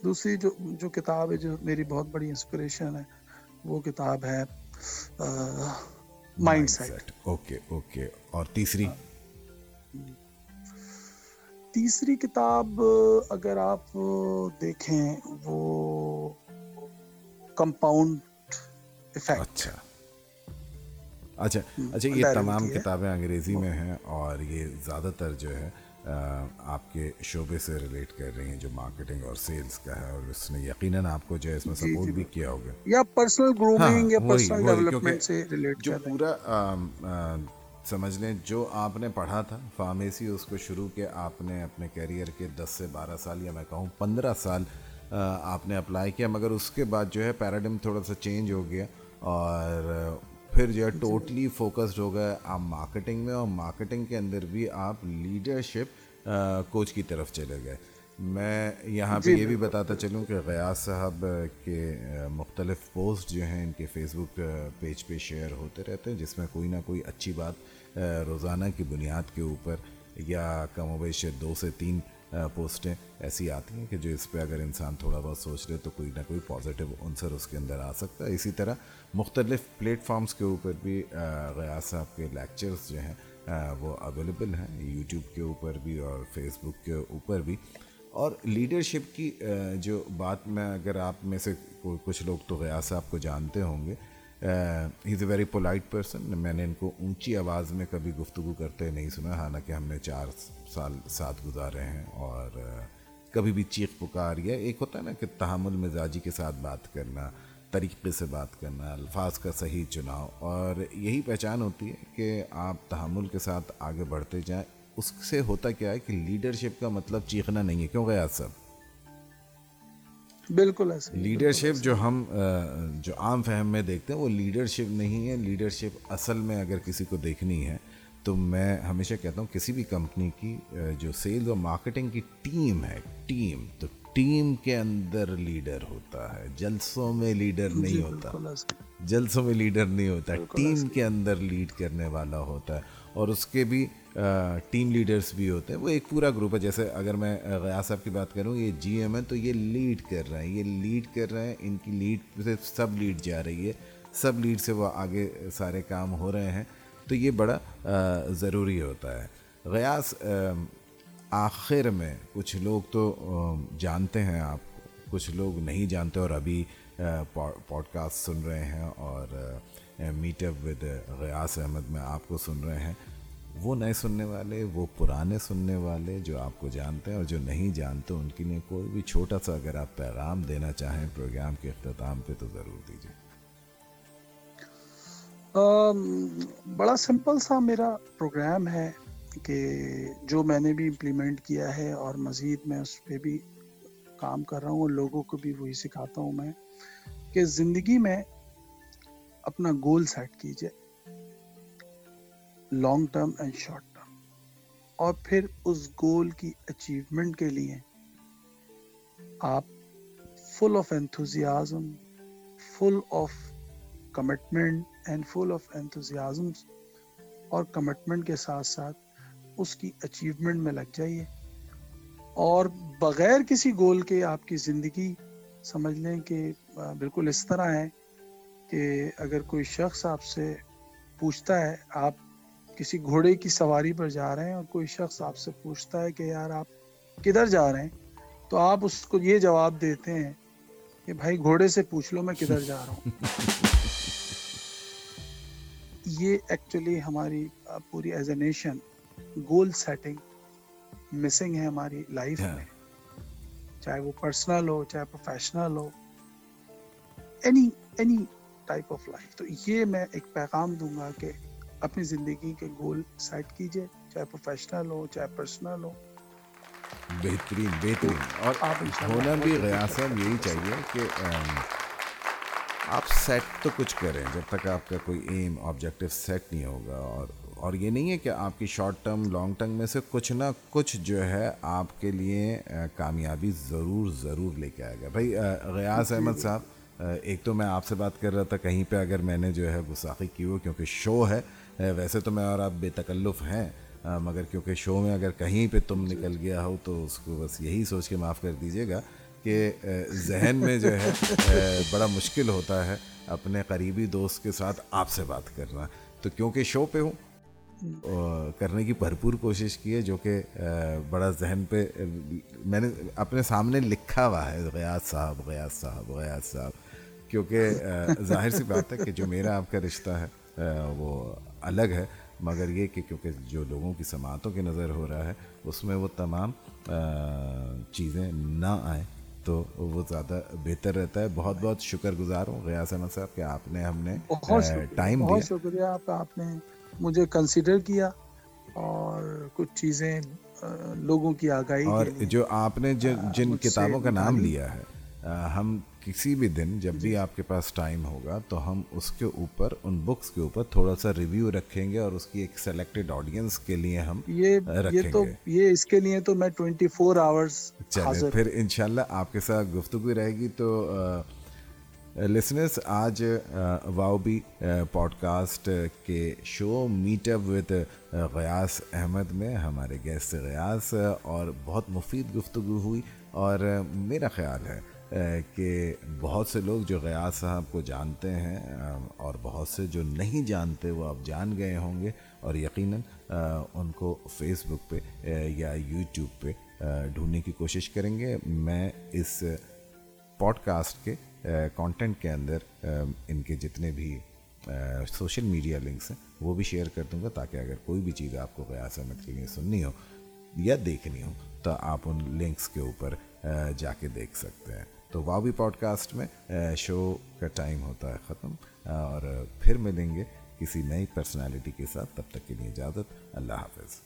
دوسری جو جو کتاب ہے جو میری بہت بڑی انسپریشن ہے وہ کتاب ہے مائنڈ سیٹ اوکے اوکے اور تیسری؟ ہاں۔ تیسری کتاب اگر آپ دیکھیں وہ کمپاؤنڈ افیکٹ اچھا۔ اچھا, اچھا، یہ تمام کتابیں انگریزی میں ہیں اور یہ زیادہ تر جو ہے آپ کے شعبے سے ریلیٹ کر رہی ہیں جو مارکیٹنگ اور سیلز کا ہے اور اس نے یقیناً آپ کو جو ہے اس میں جی، سپورٹ جی، بھی کیا ہوگا۔ یا پرسنل گرومنگ ہاں، یا پرسنل ڈیولپمنٹ سے ریلیٹ جو پورا سمجھ لیں جو آپ نے پڑھا تھا فارمیسی اس کو شروع کے آپ نے اپنے کیریئر کے دس سے بارہ سال یا میں کہوں پندرہ سال آپ نے اپلائی کیا مگر اس کے بعد جو ہے پیراڈم تھوڑا سا چینج ہو گیا اور پھر جو ہے ٹوٹلی فوکسڈ ہو گئے آپ مارکیٹنگ میں اور مارکیٹنگ کے اندر بھی آپ لیڈرشپ کوچ کی طرف چلے گئے۔ میں یہاں پہ جی، یہ بھی بتاتا چلوں کہ غیاض صاحب کے مختلف پوسٹ جو ہیں ان کے فیس بک پیج پہ شیئر ہوتے رہتے ہیں جس میں کوئی نہ کوئی اچھی بات روزانہ کی بنیاد کے اوپر یا کم و بیش دو سے تین پوسٹیں ایسی آتی ہیں کہ جو اس پہ اگر انسان تھوڑا بہت سوچ لے تو کوئی نہ کوئی پازیٹیو عنصر اس کے اندر آ سکتا ہے۔ اسی طرح مختلف پلیٹ فارمز کے اوپر بھی غیاض صاحب کے لیکچرز جو ہیں وہ اویلیبل ہیں۔ یوٹیوب کے اوپر بھی اور فیس بک کے اوپر بھی۔ اور لیڈرشپ کی جو بات میں اگر آپ میں سے کچھ لوگ تو غیاض صاحب کو جانتے ہوں گے he is a very polite person میں نے ان کو اونچی آواز میں کبھی گفتگو کرتے نہیں سنا، حالانکہ ہم نے چار سال ساتھ گزارے ہیں اور uh, کبھی بھی چیخ پکار یا ایک ہوتا ہے نا کہ تحمل مزاجی کے ساتھ بات کرنا، طریقے سے بات کرنا، الفاظ کا صحیح چناؤ، اور یہی پہچان ہوتی ہے کہ آپ تحمل کے ساتھ آگے بڑھتے جائیں۔ اس سے ہوتا کیا ہے کہ لیڈرشپ کا مطلب چیخنا نہیں ہے، کیوں گیا صاحب؟ بالکل ایسا لیڈرشپ جو ہم جو عام فہم میں دیکھتے ہیں وہ لیڈرشپ نہیں ہے۔ لیڈرشپ اصل میں اگر کسی کو دیکھنی ہے تو میں ہمیشہ کہتا ہوں کسی بھی کمپنی کی جو سیلز اور مارکیٹنگ کی ٹیم ہے ٹیم تو ٹیم کے اندر لیڈر ہوتا ہے۔ جلسوں میں لیڈر نہیں ہوتا۔ جلسوں میں لیڈر نہیں ہوتا۔ ٹیم کے اندر لیڈ کرنے والا ہوتا ہے۔ اور اس کے بھی ٹیم لیڈرز بھی ہوتے ہیں، وہ ایک پورا گروپ ہے۔ جیسے اگر میں غیاض صاحب کی بات کروں، یہ جی ایم ہے تو یہ لیڈ کر رہے ہیں، یہ لیڈ کر رہے ہیں۔ ان کی لیڈ سے سب لیڈ جا رہی ہے، سب لیڈ سے وہ آگے سارے کام ہو رہے ہیں۔ تو یہ بڑا ضروری ہوتا ہے۔ غیاس آخر میں کچھ لوگ تو جانتے ہیں آپ، کچھ لوگ نہیں جانتے اور ابھی پوڈ کاسٹ سن رہے ہیں اور meet up with Ghayas Ahmed میں آپ کو سن رہے ہیں۔ وہ نئے سننے والے، وہ پرانے سننے والے جو آپ کو جانتے ہیں اور جو نہیں جانتے، ان کے لیے کوئی بھی چھوٹا سا اگر آپ پیغام دینا چاہیں پروگرام کے اختتام پہ تو ضرور دیجیے بڑا سمپل سا میرا پروگرام ہے کہ جو میں نے بھی امپلیمنٹ کیا ہے اور مزید میں اس پہ بھی کام کر رہا ہوں اور لوگوں کو بھی وہی سکھاتا ہوں میں کہ زندگی میں اپنا گول سیٹ کیجیے long term and short term اور پھر اس گول کی اچیومنٹ کے لیے آپ full of enthusiasm full of commitment and full of enthusiasm اور کمٹمنٹ کے ساتھ ساتھ اس کی اچیومنٹ میں لگ جائیے اور بغیر کسی گول کے آپ کی زندگی سمجھ لیں کہ بالکل اس طرح ہے کہ اگر کوئی شخص آپ سے پوچھتا ہے، آپ کسی گھوڑے کی سواری پر جا رہے ہیں اور کوئی شخص آپ سے پوچھتا ہے کہ یار آپ کدھر جا رہے ہیں، تو آپ اس کو یہ جواب دیتے ہیں کہ بھائی گھوڑے سے پوچھ لو میں کدھر جا رہا ہوں۔ یہ ایکچولی ہماری پوری as a nation goal setting missing ہے ہماری لائف میں۔ چاہے وہ پرسنل ہو، چاہے professional who any any type of life تو یہ میں ایک پیغام دوں گا کہ اپنی زندگی کے گول سیٹ کیجیے چاہے پروفیشنل ہو چاہے پرسنل ہو۔ بہترین بہترین۔ اور ہونا بھی ریاست یہی چاہیے کہ آپ سیٹ تو کچھ کریں جب تک آپ کا کوئی ایم آبجیکٹو سیٹ نہیں ہوگا۔ اور اور یہ نہیں ہے کہ آپ کی شارٹ ٹرم لانگ ٹرم میں سے کچھ نہ کچھ جو ہے آپ کے لیے کامیابی ضرور ضرور لے کے آئے گا۔ بھائی غیاض احمد صاحب ایک تو میں آپ سے بات کر رہا تھا کہیں پہ اگر میں نے جو ہے گساخی کی ہو کیونکہ شو ہے۔ ویسے تو میں اور آپ بے تکلف ہیں مگر کیونکہ شو میں اگر کہیں پہ تم نکل گیا ہو تو اس کو بس یہی سوچ کے معاف کر دیجیے گا کہ ذہن میں جو ہے بڑا مشکل ہوتا ہے اپنے قریبی دوست کے ساتھ آپ سے بات کرنا۔ تو کیونکہ شو پہ ہوں کرنے کی بھرپور کوشش کی ہے، جو کہ بڑا ذہن پہ، میں نے اپنے سامنے لکھا ہوا ہے، غیاض صاحب غیاض صاحب غیاض صاحب۔ کیونکہ ظاہر سی بات ہے کہ جو میرا آپ کا رشتہ ہے وہ الگ ہے مگر یہ کہ کیونکہ جو لوگوں کی سماعتوں کی نظر ہو رہا ہے اس میں وہ تمام چیزیں نہ آئیں تو وہ زیادہ بہتر رہتا ہے۔ بہت بہت شکر گزار ہوں غیاض احمد صاحب کہ آپ نے ہم نے ٹائم بہت شکریہ آپ آپ نے مجھے کنسیڈر کیا اور کچھ چیزیں لوگوں کی آگاہی اور جو آپ نے جن کتابوں کا نام لیا ہے۔ ہم کسی بھی دن جب بھی آپ کے پاس ٹائم ہوگا تو ہم اس کے اوپر ان بکس کے اوپر تھوڑا سا ریویو رکھیں گے اور اس کی ایک سلیکٹڈ آڈینس کے لیے ہم یہ یہ تو یہ اس کے لیے تو میں ٹوینٹی فور آورس چلے پھر انشاءاللہ آپ کے ساتھ گفتگو رہے گی تو لسنرس آج واؤ بی پوڈ کاسٹ کے show meet up with Ghayas Ahmed میں ہمارے گیسٹ غیاس اور بہت مفید گفتگو ہوئی اور میرا خیال ہے کہ بہت سے لوگ جو غیاض صاحب کو جانتے ہیں اور بہت سے جو نہیں جانتے، وہ اب جان گئے ہوں گے، اور یقیناً ان کو فیس بک پہ یا یوٹیوب پہ ڈھونڈنے کی کوشش کریں گے۔ میں اس پوڈ کاسٹ کے کانٹینٹ کے اندر ان کے جتنے بھی سوشل میڈیا لنکس ہیں، وہ بھی شیئر کر دوں گا، تاکہ اگر کوئی بھی چیز آپ کو غیاس احمد کے لیے سننی ہو یا دیکھنی ہو، تو آپ ان لنکس کے اوپر جا کے دیکھ سکتے ہیں۔ تو واوی پوڈ کاسٹ میں شو کا ٹائم ہوتا ہے ختم اور پھر ملیں گے کسی نئی پرسنالٹی کے ساتھ، تب تک کے لیے اجازت، اللہ حافظ۔